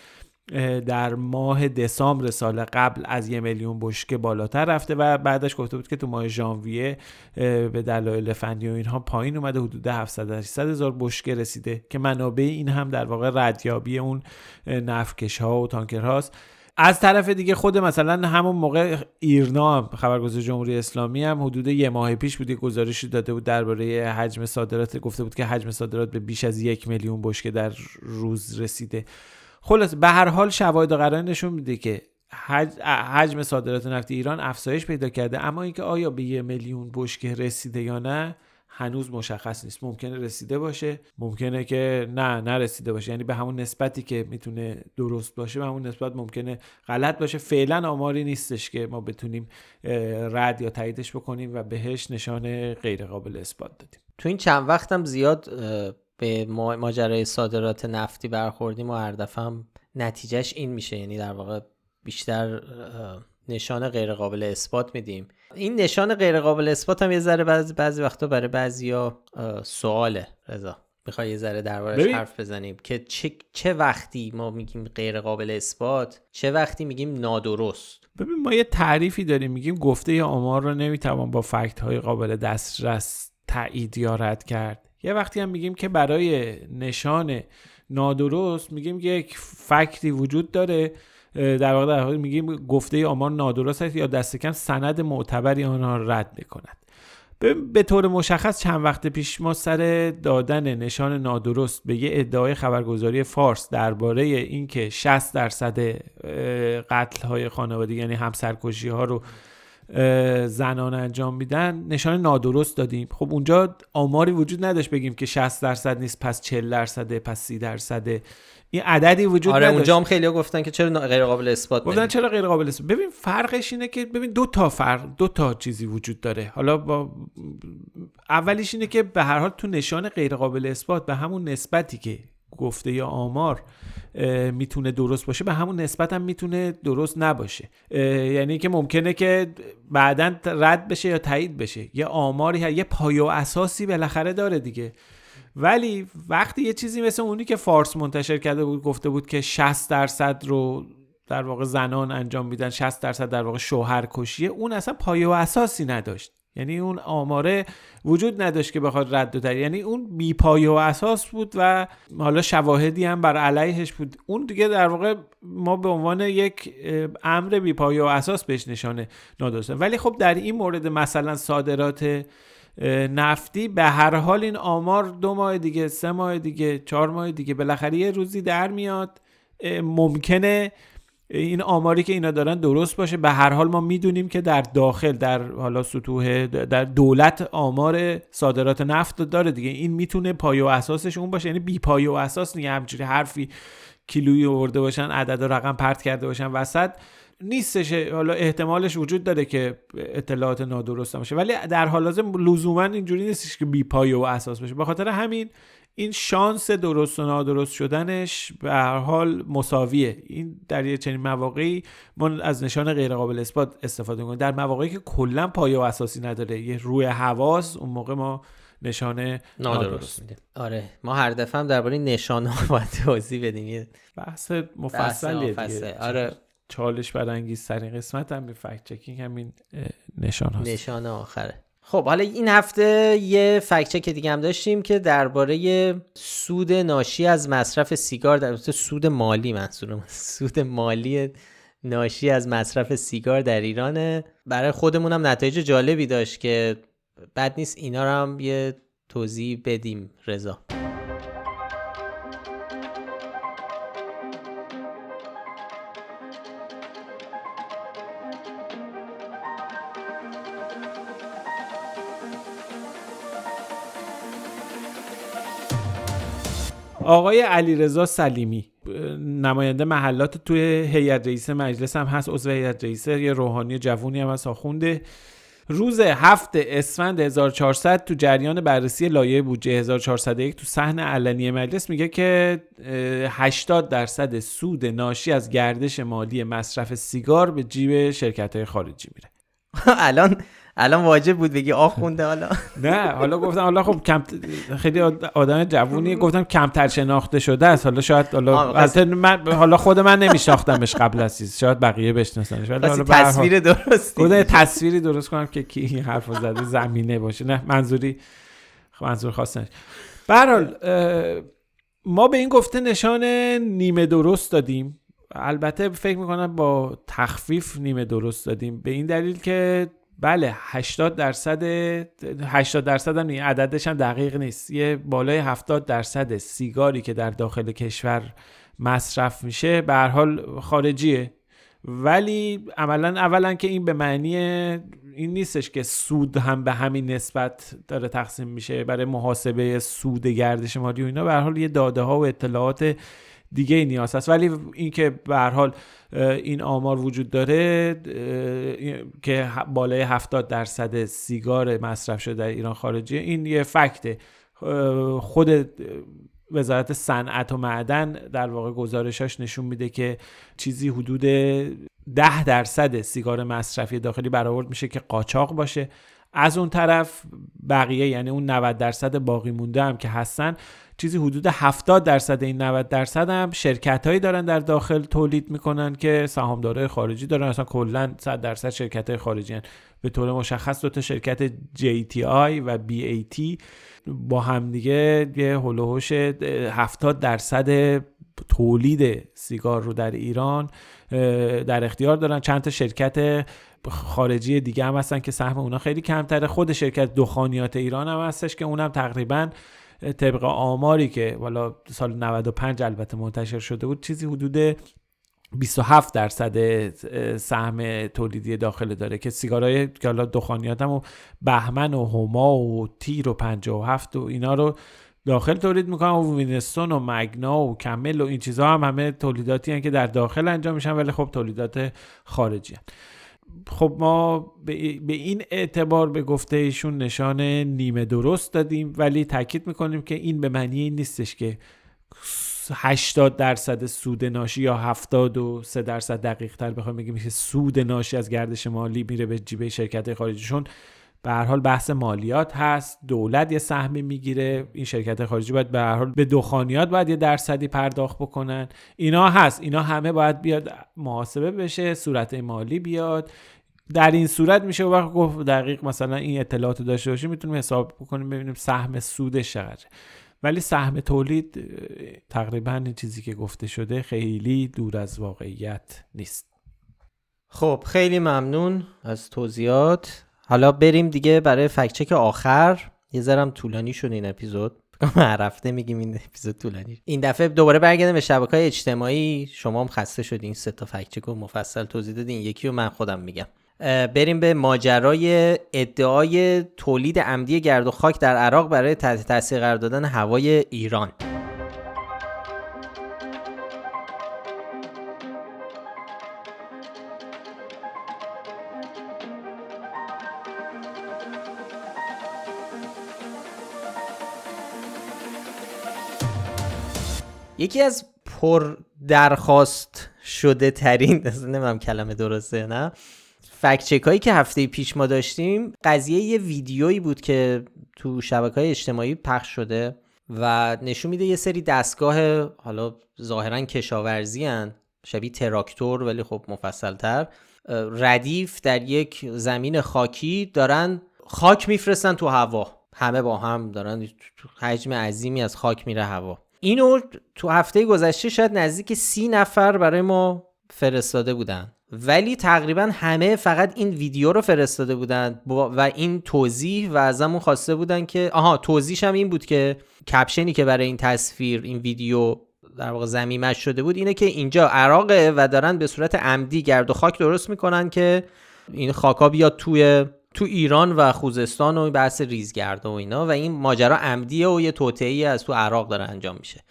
در ماه دسامبر سال قبل از یه میلیون بشکه بالاتر رفته و بعدش گفته بود که تو ماه ژانویه به دلایل فنی و اینها پایین اومده حدود 700 هزار بشکه رسیده که منابع این هم در واقع ردیابی اون نفکش ها و تانکر هاست از طرف دیگه خود مثلا همون موقع ایرنا خبرگزاری جمهوری اسلامی هم حدود یه ماه پیش بود گزارشی داده بود درباره حجم صادرات گفته بود که حجم صادرات به بیش از یک میلیون بشکه در روز رسیده. خلاص به هر حال شواهد و قرائن نشون میده که حجم صادرات نفت ایران افزایش پیدا کرده اما اینکه آیا به یه میلیون بشکه رسیده یا نه هنوز مشخص نیست. ممکنه رسیده باشه. ممکنه که نه نرسیده باشه. یعنی به همون نسبتی که می‌تونه درست باشه به همون نسبت ممکنه غلط باشه. فعلا آماری نیستش که ما بتونیم رد یا تاییدش بکنیم و بهش نشان غیر قابل اثبات دادیم. تو این چند وقتم زیاد به ماجرای صادرات نفتی برخوردیم و هر دفعه نتیجهش این میشه. یعنی در واقع بیشتر نشان غیر قابل اثبات میدیم. این نشان غیر قابل اثبات هم یه ذره بعضی بعضی وقتا برای بعضیا سواله. رضا می‌خوای یه ذره دربارش حرف بزنیم؟ که چه, چه وقتی ما میگیم غیر قابل اثبات چه وقتی میگیم نادرست؟ ببین ما یه تعریفی داریم. میگیم گفته یا آمار رو نمی‌توان با فکت های قابل دسترس تایید یا رد کرد. یه وقتی هم میگیم که برای نشان نادرست میگیم یک فکتی وجود داره در واقع در واقع میگیم گفته آمار نادرست است یا دست کم سند معتبری آنها رد می‌کند. به طور مشخص چند وقت پیش ما سر دادن نشان نادرست به یه ادعای خبرگزاری فارس درباره اینکه 60 درصد قتل های خانوادگی یعنی همسرکشی ها رو زنان انجام میدن نشان نادرست دادیم. خب اونجا آماری وجود نداشت بگیم که 60 درصد نیست پس 40 درصده پس 30 درصده. این عددی وجود آره نداشت. اونجا هم خیلی گفتن که چرا غیر قابل اثبات گفتن چرا غیر قابل اثبات؟ ببین فرقش اینه که ببین دو تا فرق دو تا چیزی وجود داره. حالا با اولیش اینه که به هر حال تو نشان غیر قابل اثبات به همون نسبتی که گفته یا آمار می‌تونه درست باشه به همون نسبت هم می‌تونه درست نباشه. یعنی که ممکنه که بعدا رد بشه یا تایید بشه. یه آماری یه پایه و اساسی بالاخره داره دیگه. ولی وقتی یه چیزی مثل اونی که فارس منتشر کرده بود گفته بود که 60 درصد رو در واقع زنان انجام میدن 60 درصد در واقع شوهر کشیه اون اصلا پایه و اساسی نداشت. یعنی اون آماره وجود نداشت که بخواد رد و یعنی اون بی پایه و اساس بود و حالا شواهدی هم بر علیهش بود. اون دیگه در واقع ما به عنوان یک امر بی پایه و اساس بهش نشانه نادرسته ولی خب در این مورد مثلا صادرات نفتی به هر حال این آمار دو ماه دیگه سه ماه دیگه چهار ماه دیگه بالاخره یه روزی در میاد. ممکنه این آماری که اینا دارن درست باشه. به هر حال ما می‌دونیم که در داخل در حالا سطوح در دولت آمار صادرات نفت داره دیگه. این می‌تونه پایه و اساسش اون باشه. یعنی بی پایه و اساس نیه همچوری حرفی کیلویی آورده باشن عدد و رقم پرت کرده باشن. وسط نیستش حالا احتمالش وجود داره که اطلاعات نادرست باشه. ولی در حال حاضر لزوما اینجوری نیستش که بی پایه و اساس باشه. به خاطر همین این شانس درست و نادرست شدنش به هر حال مساویه. این در یه چنین مواقعی ما از نشان غیر قابل اثبات استفاده می‌کنیم. در مواقعی که کلا پایه و اساسی نداره یه روی حواس اون موقع ما نشانه نادرست میده آره ما هر دفعه هم درباره نشانه باید توضیح بدیم. بحث مفصلیه آره. چالش برانگیز ترین قسمت هم به فکت چکینگ همین نشان هاست. نشان آخره. خب حالا این هفته یه فکچک دیگه هم داشتیم که درباره سود ناشی از مصرف سیگار در سود مالی منظورم سود مالی ناشی از مصرف سیگار در ایرانه برای خودمون هم نتایج جالبی داشت که بد نیست اینا رو هم یه توضیح بدیم رضا. آقای علیرضا سلیمی نماینده محلات توی هیئت رئیس مجلس هم هست عضو هیئت رئیس یه روحانی جوونی هم از آخونده. روز هفت اسفند 1400 تو جریان بررسی لایه بودجه 1401 تو صحن علنی مجلس میگه که 80 درصد سود ناشی از گردش مالی مصرف سیگار به جیب شرکت های خارجی میره. الان الان واجب بود بگی آخونده حالا. نه حالا گفتم حالا خب کم خیلی آدم جوونی گفتم کمتر شناخته شده است. حالا شاید حالا من حالا خود من نمیشناختمش قبل از چیز. شاید بقیه بشناسنش. ولی حالا تصویر درست گفتم تصویری درست کنم که کی این حرفو زده زمینه باشه. نه منظوری منظور خاص به ما به این گفته نشان نیمه درست دادیم. البته فکر می‌کنم با تخفیف نیمه درست دادیم. به این دلیل که بله 80 درصد 80 درصد هم عددش هم دقیق نیست. یه بالای 70 درصد سیگاری که در داخل کشور مصرف میشه به هر حال خارجیه. ولی عملا اولا که این به معنی این نیستش که سود هم به همین نسبت داره تقسیم میشه برای محاسبه سود گردش مالی و اینا. به هر حال یه داده ها و اطلاعات دیگه نیاز هست. ولی اینکه به هر حال این آمار وجود داره که بالای 70 درصد سیگار مصرف شده در ایران خارجی این یه فکته خود وزارت صنعت و معدن در واقع گزارشاش نشون میده که چیزی حدود 10 درصد سیگار مصرفی داخلی برآورد میشه که قاچاق باشه. از اون طرف بقیه یعنی اون 90 درصد باقی مونده هم که هستن چیزی حدود 70 درصد این 90 درصد هم شرکت هایی دارن در داخل تولید می‌کنن که سهامدارای خارجی دارن. اصلا کلا 100 درصد شرکت های خارجی هن. به طور مشخص دو تا شرکت JTI و BAT با همدیگه یه هلوهوش 70 درصد تولید سیگار رو در ایران در اختیار دارن. چند تا شرکت خارجی دیگه هم هستن که سهم اونا خیلی کمتره. خود شرکت دخانیات ایران هم هستش که اونم تقریبا طبق آماری که والا سال 95 البته منتشر شده بود چیزی حدود 27 درصد سهم تولیدی داخل داره که سیگارهای که حالا دخانیات و بهمن و هما و تیر و 57 و اینا رو داخل تولید می‌کنن و وینستون و مگنا و کمل و این چیزها هم همه تولیداتی هن که در داخل انجام میشن ولی خب تولیدات خارجی هن. خب ما به این اعتبار به گفته ایشون نشان نیمه درست دادیم ولی تاکید می‌کنیم که این به معنی این نیستش که 80 درصد سود ناشی یا 73 درصد دقیق تر بخوایم بگیم که سود ناشی از گردش مالی میره به جیبه شرکت خارجیشون. به هر حال بحث مالیات هست دولت یه سهمی می‌گیره این شرکت خارجی باید به هر حال به دخانیات باید یه درصدی پرداخت بکنن. اینا هست اینا همه باید بیاد محاسبه بشه صورت مالی بیاد. در این صورت میشه وقت گفت دقیق مثلا این اطلاعات داشته باشیم می‌تونیم حساب بکنیم ببینیم سهم سودش چقدره. ولی سهم تولید تقریبا چیزی که گفته شده خیلی دور از واقعیت نیست. خب خیلی ممنون از توضیحات. حالا بریم دیگه برای فکچک آخر. یه ذرم طولانی شد این اپیزود. هر هفته میگیم این اپیزود طولانی این دفعه دوباره برگردیم به شبکه های اجتماعی. شما هم خسته شدین. سه تا فکچک رو مفصل توضیح دادین. یکی رو من خودم میگم. بریم به ماجرای ادعای تولید عمدی گرد و خاک در عراق برای تحت تاثیر قرار دادن هوای ایران. یکی از پر درخواست شده ترین نمی‌دونم کلمه درسته نه. فکت هایی که هفته پیش ما داشتیم قضیه یه ویدیویی بود که تو شبکه های اجتماعی پخش شده و نشون میده یه سری دستگاه حالا ظاهرا کشاورزی هن شبیه تراکتور ولی خب مفصلتر ردیف در یک زمین خاکی دارن خاک میفرستن تو هوا. همه با هم دارن حجم عظیمی از خاک میره هوا. اینو تو هفته گذشته شاید نزدیک سی نفر برای ما فرستاده بودن. ولی تقریبا همه فقط این ویدیو رو فرستاده بودن و این توضیح و ازمون خواسته بودن که آها توضیحش هم این بود که کپشنی که برای این تصویر این ویدیو در واقع زمیمش شده بود اینه که اینجا عراقه و دارن به صورت عمدی گرد و خاک درست می‌کنن که این خاکا بیاد توی تو ایران و خوزستان و بحث ریزگرد و اینا و این ماجرا عمدیه و یه توطئه‌ای از تو عراق داره انجام میشه.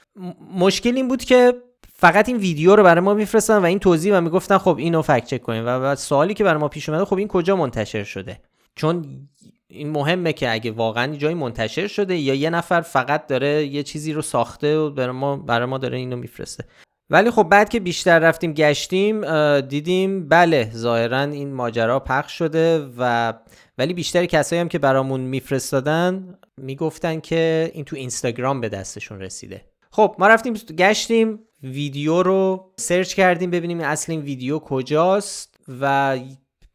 مشکل این بود که فقط این ویدیو رو برای ما میفرستن و این توضیح و می‌گفتن خب اینو فکت چک کنیم و بعد سوالی که برای ما پیش اومده خب این کجا منتشر شده؟ چون این مهمه که اگه واقعا جایی منتشر شده یا یه نفر فقط داره یه چیزی رو ساخته و برای ما برای ما داره اینو میفرسته. ولی خب بعد که بیشتر رفتیم گشتیم دیدیم بله ظاهرا این ماجرا پخش شده و ولی بیشتر کسایی هم که برامون میفرستادن می‌گفتن که این تو اینستاگرام به دستشون رسیده. خب ما رفتیم گشتیم ویدیو رو سرچ کردیم ببینیم اصل این ویدیو کجاست و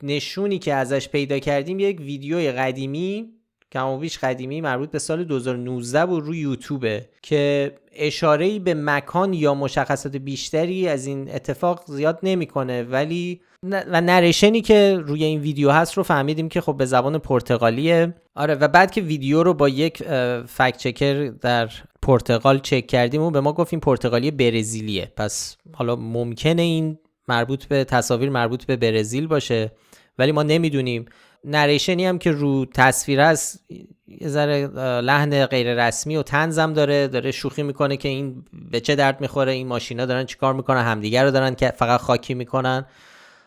نشونی که ازش پیدا کردیم یک ویدیو قدیمی کمابیش قدیمی مربوط به سال 2019 بود روی یوتیوبه که اشاره به مکان یا مشخصات بیشتری از این اتفاق زیاد نمی‌کنه ولی و نریشنی که روی این ویدیو هست رو فهمیدیم که خب به زبان پرتغالیه. آره و بعد که ویدیو رو با یک فکت چکر در پرتغال چک کردیم و به ما گفتیم پرتغالی برزیلیه. پس حالا ممکنه این مربوط به تصاویر مربوط به برزیل باشه ولی ما نمی‌دونیم. نریشنی هم که رو تصویر هست یه ذره لحن غیر رسمی و تنزم داره داره شوخی می‌کنه که این به چه درد می‌خوره این ماشینا دارن چیکار می‌کنن همدیگر رو دارن که فقط خاکی می‌کنن.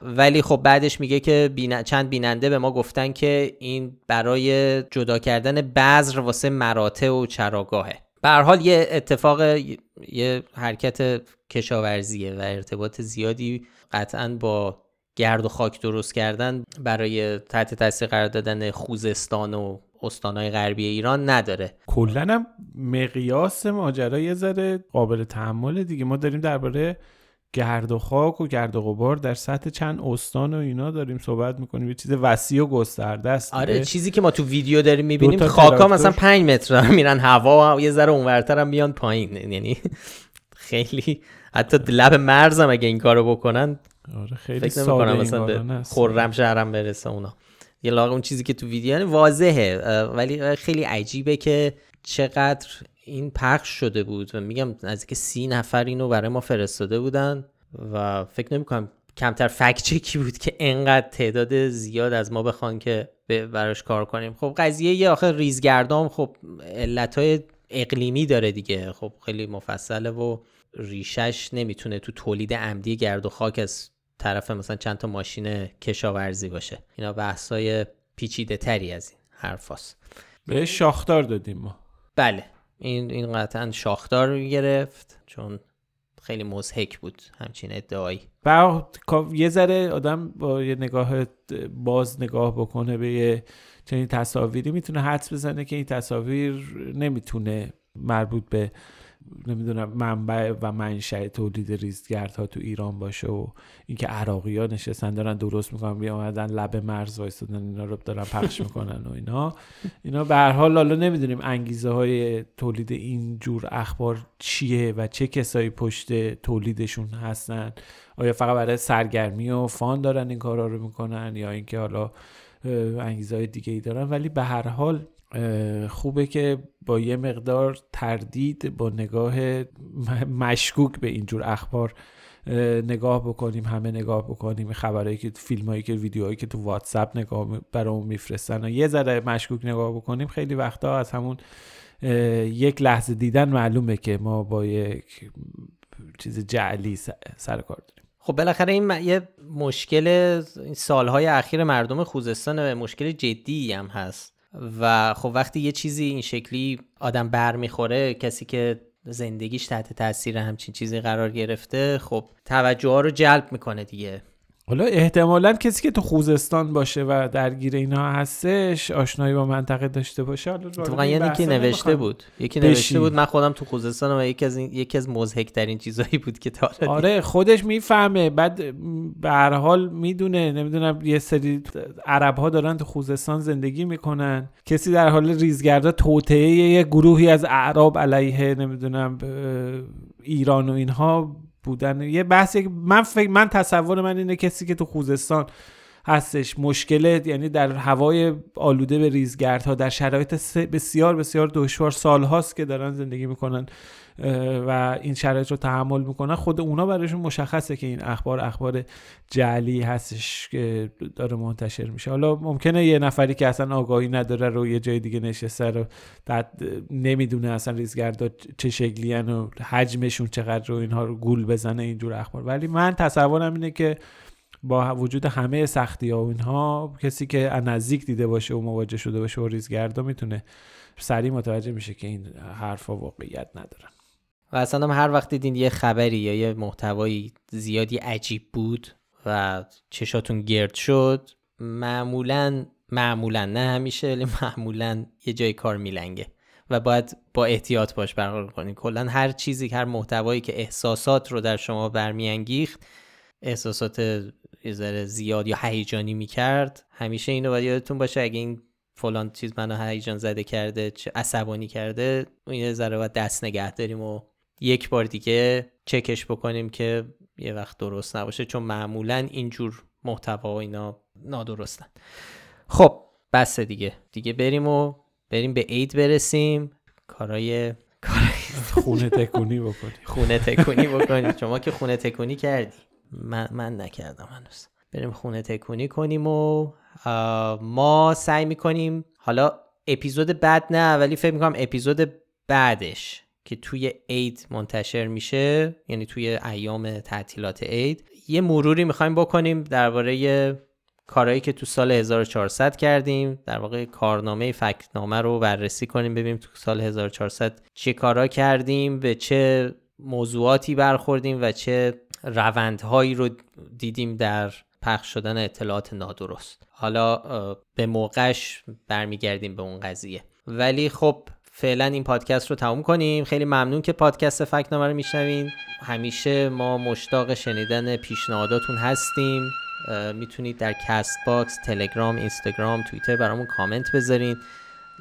ولی خب بعدش میگه که چند بیننده به ما گفتن که این برای جدا کردن بذر واسه مراتع و چراگاهه. به حال یه اتفاق یه حرکت کشاورزیه و ارتباط زیادی قطعا با گرد و خاک درست کردن برای تحت تاثیر قرار دادن خوزستان و استانهای غربی ایران نداره. کلا هم مقیاس ماجرا یه ذره قابل تحمل دیگه. ما داریم درباره گرد و خاک و گرد و غبار در سطح چند استان و اینا داریم صحبت می‌کنیم. یه چیز وسیع و گسترده است آره چیزی که ما تو ویدیو داریم می‌بینیم خاکا مثلا 5 متر میرن هوا و یه ذره اونورتر هم میان پایین. یعنی خیلی حتی لب مرزم اگه این کارو بکنن آره خیلی فکر نمی‌کنم مثلا به خرم شهرم برسه اونا. لاغ اون چیزی که تو ویدیو واضحه. ولی خیلی عجیبه که چقدر این پخش شده بود. و میگم نزدیک سی نفر اینو برای ما فرستاده بودن و فکر نمی‌کنم کمتر فکت چکی بود که انقدر تعداد زیاد از ما بخوان که براش کار کنیم. خب قضیه یه آخر ریزگردام خب علتهای اقلیمی داره دیگه. خب خیلی مفصله و ریشش نمی‌تونه تو تولید عمدی گرد و خاک از طرف مثلا چند تا ماشین کشاورزی باشه. اینا بحثای پیچیده تری از این حرفاست به شاخدار دادیم ما. بله. این این قطعا شاخدار گرفت چون خیلی مزهک بود همچین ادعایی. بعد یه ذره آدم با یه نگاه باز نگاه بکنه به یه چنین تصاویری می‌تونه حدس بزنه که این تصاویر نمی‌تونه مربوط به نمی‌دونم منبع و منشأ تولید ریزگردها تو ایران باشه و اینکه عراقی ها نشستن دارن درست می‌کنن اومدن لب مرز وایستادن اینا رو دارن پخش می‌کنن و اینا. اینا به هر حال حالا نمی‌دونیم انگیزه های تولید این جور اخبار چیه و چه کسایی پشت تولیدشون هستن. آیا فقط برای سرگرمی و فان دارن این کارا رو می‌کنن یا اینکه حالا انگیزه های دیگه ای دارن؟ ولی به هر حال خوبه که با یه مقدار تردید با نگاه مشکوک به اینجور اخبار اه، نگاه بکنیم همه نگاه بکنیم خبرهایی که فیلمایی که ویدیوهایی که تو واتساپ نگاه برامون میفرستن و یه ذره مشکوک نگاه بکنیم خیلی وقتا از همون یک لحظه دیدن معلومه که ما با یک چیز جعلی سر کار داریم. خب بالاخره این یه مشکل سالهای اخیر مردم خوزستان مشکل جدی هم هست. و خب وقتی یه چیزی این شکلی آدم بر می‌خوره کسی که زندگیش تحت تاثیر همچین چیزی قرار گرفته خب توجه ها رو جلب می‌کنه دیگه. حالا احتمالا کسی که تو خوزستان باشه و درگیر اینا هستش آشنایی با منطقه داشته باشه حالا یعنی که نوشته. بود یکی بشی. نوشته بود من خودم تو خوزستانم و یکی از این یکی از مضحک ترین چیزایی بود که تا. آره خودش می‌فهمه بعد به هر حال می‌دونه نمی‌دونم یه سری عرب ها دارن تو خوزستان زندگی می‌کنن کسی در حال ریزگردا توطئه یه گروهی از اعراب علیه نمی‌دونم ایران و اینها بودن. یه بحثی من فکر من تصور من اینه کسی که تو خوزستان هستش. مشکل یعنی در هوای آلوده به ریزگردها در شرایط بسیار بسیار دشوار سالهاست که دارن زندگی می‌کنن و این شرایط رو تحمل می‌کنن. خود اونا براشون مشخصه که این اخبار اخبار جعلی هستش که داره منتشر میشه. حالا ممکنه یه نفری که اصلا آگاهی نداره رو یه جای دیگه نشسته رو نمی‌دونه اصلا ریزگردا چه شکلی و حجمشون چقدر رو اینها رو گول بزنه اینجور اخبار. ولی من تصورم اینه که با وجود همه سختی ها و اینها کسی که نزدیک دیده باشه و مواجه شده باشه و ریزگردا می‌تونه سریع متوجه میشه که این حرفا واقعیت ندارن. و اصلا هم هر وقت دیدین یه خبری یا یه محتوایی زیادی عجیب بود و چشاتون گرد شد معمولا معمولا نه همیشه ولی معمولا یه جای کار میلنگه و باید با احتیاط باش برقرار کنید کلا هر چیزی هر محتوایی که احساسات رو در شما برمیانگیخت احساسات یه ذره زیاد یا هیجانی می‌کرد. همیشه اینو باید یادتون باشه اگه این فلان چیز منو هیجان زده کرده چه عصبانی کرده این یه ذره باید دست نگه داریم و یک بار دیگه چکش بکنیم که یه وقت درست نباشه چون معمولا اینجور محتوا و اینا نادرستن. خب بس دیگه. دیگه بریم و بریم به عید برسیم. کارای خونه تکونی بکنی خونه تکونی بکنیم. شما که خونه تکونی کردی. من, من نکردم هنوز. بریم خونه تکونی کنیم و ما سعی می‌کنیم حالا اپیزود بعد نه ولی فکر می‌کنم اپیزود بعدش که توی عید منتشر میشه یعنی توی ایام تعطیلات عید یه مروری می‌خوایم بکنیم درباره کارهایی که تو سال 1400 کردیم در واقع کارنامه فکتنامه رو بررسی کنیم ببینیم تو سال 1400 چه کارا کردیم به چه موضوعاتی برخوردیم و چه روندهایی رو دیدیم در پخش شدن اطلاعات نادرست. حالا به موقعش برمیگردیم به اون قضیه. ولی خب فعلا این پادکست رو تموم کنیم. خیلی ممنون که پادکست فکنامه رو میشنوین. همیشه ما مشتاق شنیدن پیشنهاداتون هستیم. می‌تونید در کست باکس تلگرام اینستاگرام توییتر برامون کامنت بذارین.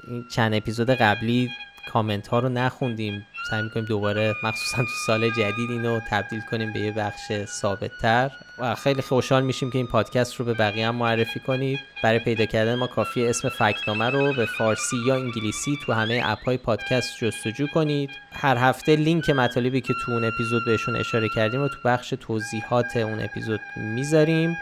این چند اپیزود قبلی کامنت ها رو نخوندیم. سعی می‌کنیم دوباره مخصوصا تو سال جدید اینو تبدیل کنیم به یه بخش ثابت تر و خیلی خوشحال میشیم که این پادکست رو به بقیه هم معرفی کنید. برای پیدا کردن ما کافی اسم فکنامه رو به فارسی یا انگلیسی تو همه اپ های پادکست جستجو کنید. هر هفته لینک مطالبی که تو اون اپیزود بهشون اشاره کردیم رو تو بخش توضیحات اون اپیزود می‌ذاریم.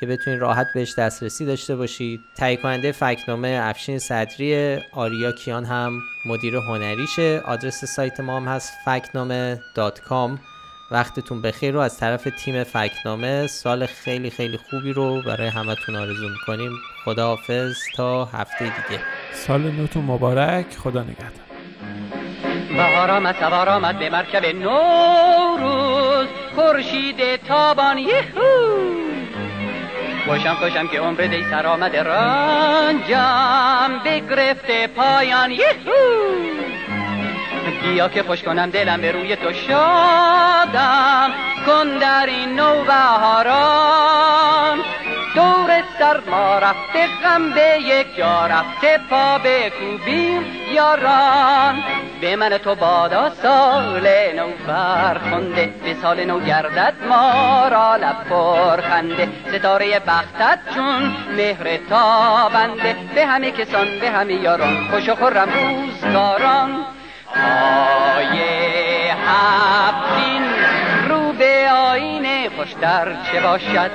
که بتونید راحت بهش دسترسی داشته باشید. تهیه کننده فکنامه افشین صدری آریا کیان هم مدیر هنریشه. آدرس سایت ما هم هست فکنامه وقتتون بخیر رو از طرف تیم فکنامه سال خیلی خیلی خوبی رو برای همتون آرزو می‌کنیم. خداحافظ. تا هفته دیگه. سال نوتون مبارک. خدا نگهدار. بهار آمد سوار آمد به مرکب نوروز. خورشید تابان یهو خوشم خوشم که عمر دی سر آمده رنجم بگرفته پایان. یهو! بیا که خوش کنم دلم به روی تو شادم. کن در این نو بهاران دور سرما رفته غم به یک جا رفته پا به کوبیم یاران. به من تو بادا سال نو فرخنده به سال نو گردد ما را لب خنده. ستاره بختت چون مهر تابنده به همه کسان به همه یاران خوش و خورم روزگاران. پای هفتین خوشتر چه باشد؟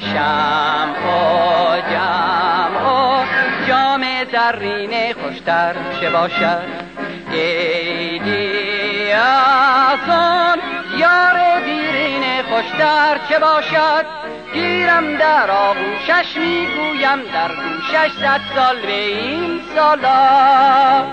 شم و جم و جام زرینه خوشتر چه باشد؟ عیدی از آن یار دیرینه خوشتر چه باشد؟ گیرم در آغوشش می‌گویم در گوشش صد سال به این سالا.